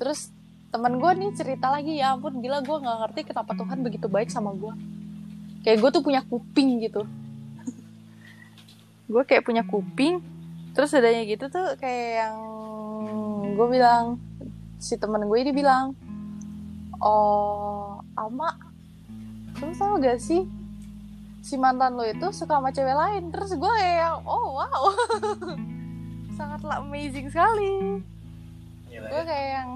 [SPEAKER 1] Terus teman gue nih cerita lagi ya ampun gila gue nggak ngerti kenapa Tuhan begitu baik sama gue. Kayak gue tuh punya kuping gitu gue kayak punya kuping terus adanya gitu tuh kayak yang gue bilang si temen gue ini bilang oh Alma lu tau gak sih? Si mantan lo itu suka sama cewek lain. Terus gue kayak yang oh wow. Sangatlah amazing sekali.
[SPEAKER 2] Gila
[SPEAKER 1] gue
[SPEAKER 2] ya.
[SPEAKER 1] kayak yang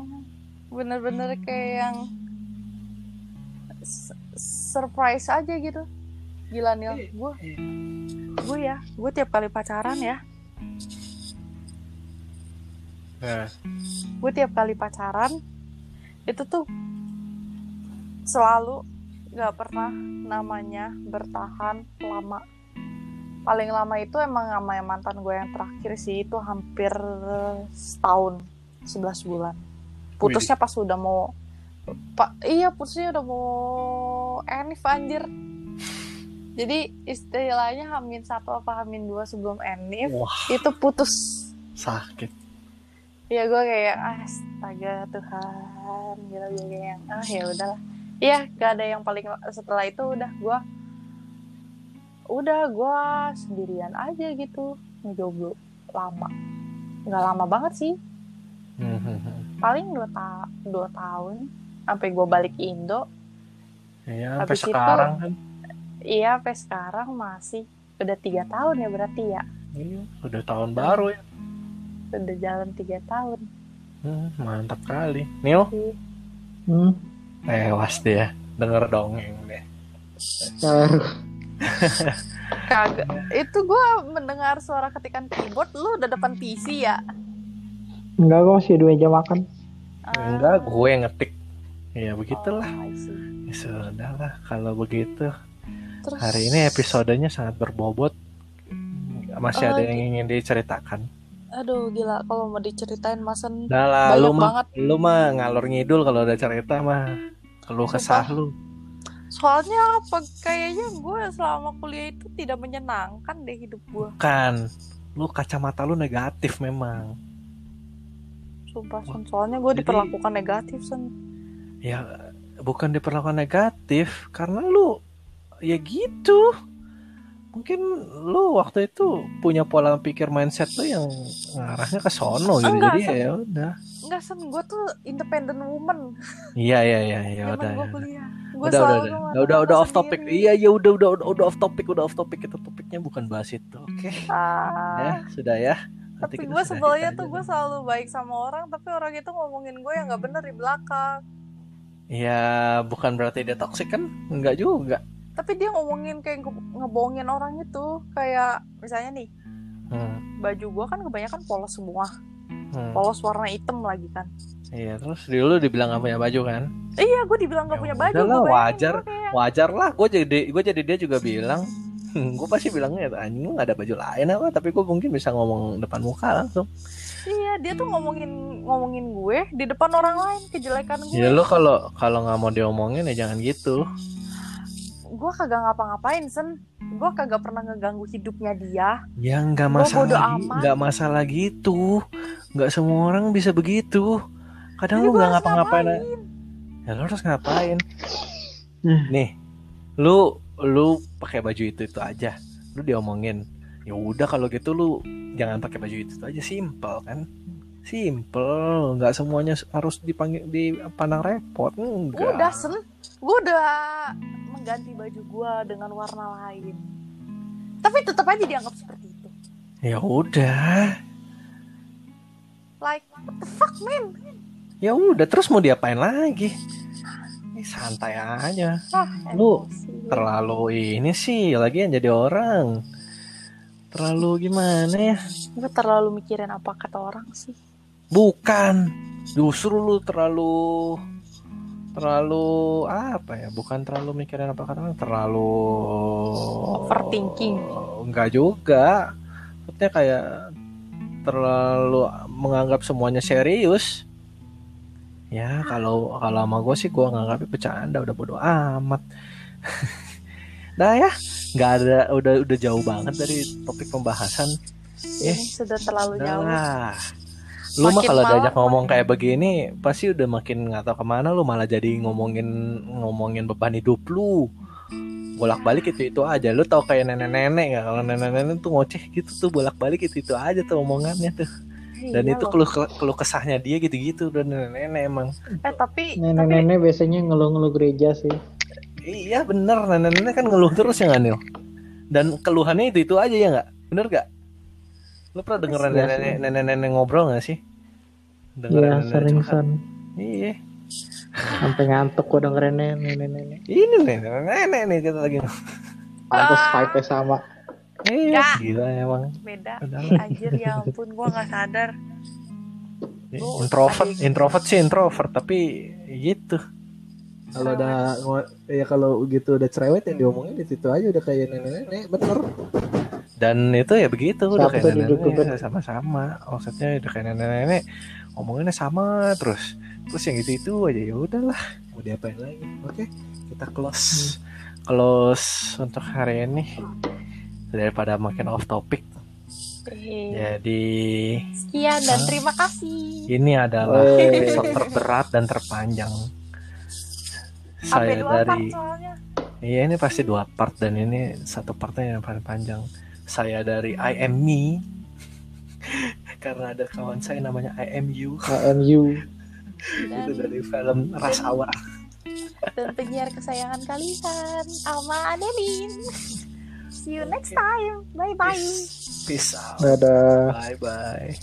[SPEAKER 1] bener-bener kayak yang surprise aja gitu. Gila Nil. Gue gue ya gue tiap kali pacaran ya.
[SPEAKER 2] Nah,
[SPEAKER 1] gue tiap kali pacaran itu tuh selalu gak pernah namanya bertahan lama. Paling lama itu emang sama yang mantan gue yang terakhir sih itu hampir setahun 11 bulan. Putusnya pas udah mau pak iya putusnya udah mau enif anjir jadi istilahnya hamin satu apa hamin dua sebelum enif
[SPEAKER 2] wah.
[SPEAKER 1] itu putus.
[SPEAKER 2] Sakit.
[SPEAKER 1] Ya gue kayak astaga Tuhan. Gila gue kayak yang, ah ya udahlah. Iya gak ada yang paling setelah itu udah gue udah gue sendirian aja gitu ngejomblo lama. Nggak lama banget sih.
[SPEAKER 2] Hmm, hmm, hmm.
[SPEAKER 1] paling dua ta dua tahun sampai gue balik Indo.
[SPEAKER 2] Iya, sampai
[SPEAKER 1] Habis itu-
[SPEAKER 2] sekarang kan.
[SPEAKER 1] Iya sampai sekarang masih. Udah tiga tahun ya berarti ya?
[SPEAKER 2] Iya, udah tahun baru ya.
[SPEAKER 1] udah jalan tiga tahun.
[SPEAKER 2] Hmm, mantap kali. Nil,
[SPEAKER 1] sih
[SPEAKER 3] Hmm,
[SPEAKER 2] tewas dia. Denger dongeng deh.
[SPEAKER 1] kagak. Itu gue mendengar suara ketikan keyboard lu udah depan PC ya?
[SPEAKER 3] Enggak, gue masih dua jam makan.
[SPEAKER 1] Ah,
[SPEAKER 2] enggak gue yang ngetik. Ya begitulah.
[SPEAKER 1] Oh,
[SPEAKER 2] ya sudah lah kalau begitu
[SPEAKER 1] Terus,
[SPEAKER 2] hari ini episodenya sangat berbobot masih
[SPEAKER 1] Oh,
[SPEAKER 2] ada yang ingin diceritakan
[SPEAKER 1] aduh gila kalau mau diceritain masen
[SPEAKER 2] Udah lah,
[SPEAKER 1] Banyak
[SPEAKER 2] lu mah,
[SPEAKER 1] banget.
[SPEAKER 2] lu mah ngalor ngidul kalau ada cerita mah. Lu kesah lu.
[SPEAKER 1] soalnya apa kayaknya gue selama kuliah itu tidak menyenangkan deh hidup gue
[SPEAKER 2] Kan, lu kacamata lu negatif memang.
[SPEAKER 1] sumpah Son. soalnya gue
[SPEAKER 2] Jadi-
[SPEAKER 1] diperlakukan negatif Son.
[SPEAKER 2] Ya, bukan diperlakukan negatif, karena lu ya gitu. Mungkin lu waktu itu punya pola pikir mindset lu yang ngarahnya ke sono gitu.
[SPEAKER 1] Enggak,
[SPEAKER 2] Jadi
[SPEAKER 1] Sam.
[SPEAKER 2] ya udah.
[SPEAKER 1] Enggak sen, gue tuh independent woman
[SPEAKER 2] Iya iya iya ya udah. ya.
[SPEAKER 1] kuliah.
[SPEAKER 2] Udah udah udah. Udah udah, udah off topic. Iya iya udah udah udah, udah off topic, udah off topic itu topiknya bukan bahas itu. Oke.
[SPEAKER 1] Ah,
[SPEAKER 2] Ya, sudah ya. Nanti
[SPEAKER 1] tapi gue sebelnya tuh gue selalu baik sama orang, tapi orang itu ngomongin gue yang nggak bener di belakang.
[SPEAKER 2] Ya bukan berarti dia toksik kan? Enggak juga.
[SPEAKER 1] Tapi dia ngomongin kayak nge- ngebohongin orang itu, kayak misalnya nih
[SPEAKER 2] Hmm.
[SPEAKER 1] baju gue kan kebanyakan polos semua,
[SPEAKER 2] hmm.
[SPEAKER 1] polos warna hitam lagi kan.
[SPEAKER 2] Iya terus dulu dibilang gak punya baju kan?
[SPEAKER 1] Iya, gue dibilang gak
[SPEAKER 2] Ya
[SPEAKER 1] punya baju. gua bayangin
[SPEAKER 2] wajar.
[SPEAKER 1] gua kayak,
[SPEAKER 2] Wajar lah. Gue jadi gue jadi dia juga bilang. gue pasti bilangnya anjing lu gak ada baju lain apa tapi gue mungkin bisa ngomong depan muka langsung
[SPEAKER 1] Iya, dia tuh ngomongin ngomongin gue di depan orang lain kejelekan gue.
[SPEAKER 2] ya lu kalau kalau nggak mau diomongin ya jangan gitu
[SPEAKER 1] Gue kagak ngapa-ngapain, sen. Gue kagak pernah ngeganggu hidupnya dia.
[SPEAKER 2] ya nggak masalah nggak masalah gitu. Nggak semua orang bisa begitu. Kadang
[SPEAKER 1] Jadi
[SPEAKER 2] lu
[SPEAKER 1] gua
[SPEAKER 2] nggak ngapa-ngapain.
[SPEAKER 1] ngapain?
[SPEAKER 2] ya lu harus ngapain?
[SPEAKER 3] Hmm.
[SPEAKER 2] nih lu lu pakai baju itu itu aja. Lu diomongin ya udah kalau gitu lu jangan pakai baju itu, itu aja. Simple kan? Simple nggak semuanya harus dipanggil dipandang repot. Enggak
[SPEAKER 1] Udah, sen. Gue udah mengganti baju gue dengan warna lain. Tapi tetap aja dianggap seperti itu.
[SPEAKER 2] ya udah
[SPEAKER 1] Like, what the fuck, man?
[SPEAKER 2] ya udah terus mau diapain lagi Ini santai aja
[SPEAKER 1] Ah,
[SPEAKER 2] Lu
[SPEAKER 1] emosi.
[SPEAKER 2] terlalu ini sih lagi yang jadi orang terlalu gimana ya
[SPEAKER 1] Gue terlalu mikirin apa kata orang sih.
[SPEAKER 2] bukan justru lu terlalu terlalu apa ya bukan terlalu mikirin apa kata orang terlalu
[SPEAKER 1] Overthinking.
[SPEAKER 2] enggak juga maksudnya kayak terlalu menganggap semuanya serius ya kalau kalau sama gue sih gue nganggapnya bercanda udah bodo amat dah ya nggak ada udah udah jauh banget dari topik pembahasan Eh,
[SPEAKER 1] sudah terlalu jauh.
[SPEAKER 2] lah. Lu mah kalau diajak ngomong kayak begini pasti udah makin nggak tahu ke mana lu malah jadi ngomongin ngomongin beban hidup lu. Bolak balik itu itu aja. Lu tau kayak nenek nenek nggak? Kalau nenek nenek tuh ngoceh gitu tuh bolak balik itu itu aja tuh omongannya tuh. Dan
[SPEAKER 1] Iya
[SPEAKER 2] itu keluh keluh kesahnya dia gitu gitu udah nenek nenek emang.
[SPEAKER 1] Eh tapi tapi
[SPEAKER 3] Nenek-nenek biasanya ngeluh-ngeluh gereja sih.
[SPEAKER 2] iya bener. Nenek nenek kan ngeluh terus ya nggak, Nil dan keluhannya itu itu aja ya nggak? Bener gak lu pernah denger
[SPEAKER 3] Iya
[SPEAKER 2] nenek
[SPEAKER 3] sih.
[SPEAKER 2] nenek nenek nenek ngobrol gak sih
[SPEAKER 3] Iya
[SPEAKER 2] nenek
[SPEAKER 3] sering san.
[SPEAKER 2] iya
[SPEAKER 3] Sampai ngantuk gua dengerin nenek-nenek.
[SPEAKER 2] ini nih nenek nih kita lagi
[SPEAKER 3] Pantes
[SPEAKER 1] Ah.
[SPEAKER 3] vibe sama.
[SPEAKER 2] iya
[SPEAKER 1] Nggak.
[SPEAKER 2] gila emang
[SPEAKER 1] beda. Anjir ya ampun gue nggak sadar. Lu
[SPEAKER 2] introvert
[SPEAKER 1] tadi-
[SPEAKER 2] introvert sih introvert tapi gitu kalau ada ya kalau gitu udah cerewet yang diomongin di situ aja udah kayak nenek-nenek bener dan itu ya begitu udah kayak nenek-nenek sama-sama. Maksudnya udah kayak nenek-nenek ngomonginnya sama terus terus yang gitu itu aja. Ya udahlah mau diapain lagi? Oke kita close. Close untuk hari ini. Daripada makin off topic.
[SPEAKER 1] Eh,
[SPEAKER 2] jadi
[SPEAKER 1] Sekian dan terima kasih.
[SPEAKER 2] ini adalah
[SPEAKER 3] Wey.
[SPEAKER 2] episode terberat dan terpanjang.
[SPEAKER 1] Sampai
[SPEAKER 2] saya
[SPEAKER 1] part
[SPEAKER 2] dari iya ini pasti dua part dan ini satu partnya yang paling panjang saya dari I am me karena ada kawan saya namanya I am you.
[SPEAKER 3] I
[SPEAKER 2] am
[SPEAKER 1] you.
[SPEAKER 2] Itu dari film Ras Hour.
[SPEAKER 1] Dan penyiar kesayangan kalian, Alma Adelin. See you next time. Bye bye.
[SPEAKER 2] Peace, Peace out.
[SPEAKER 3] Dadah.
[SPEAKER 2] Bye bye.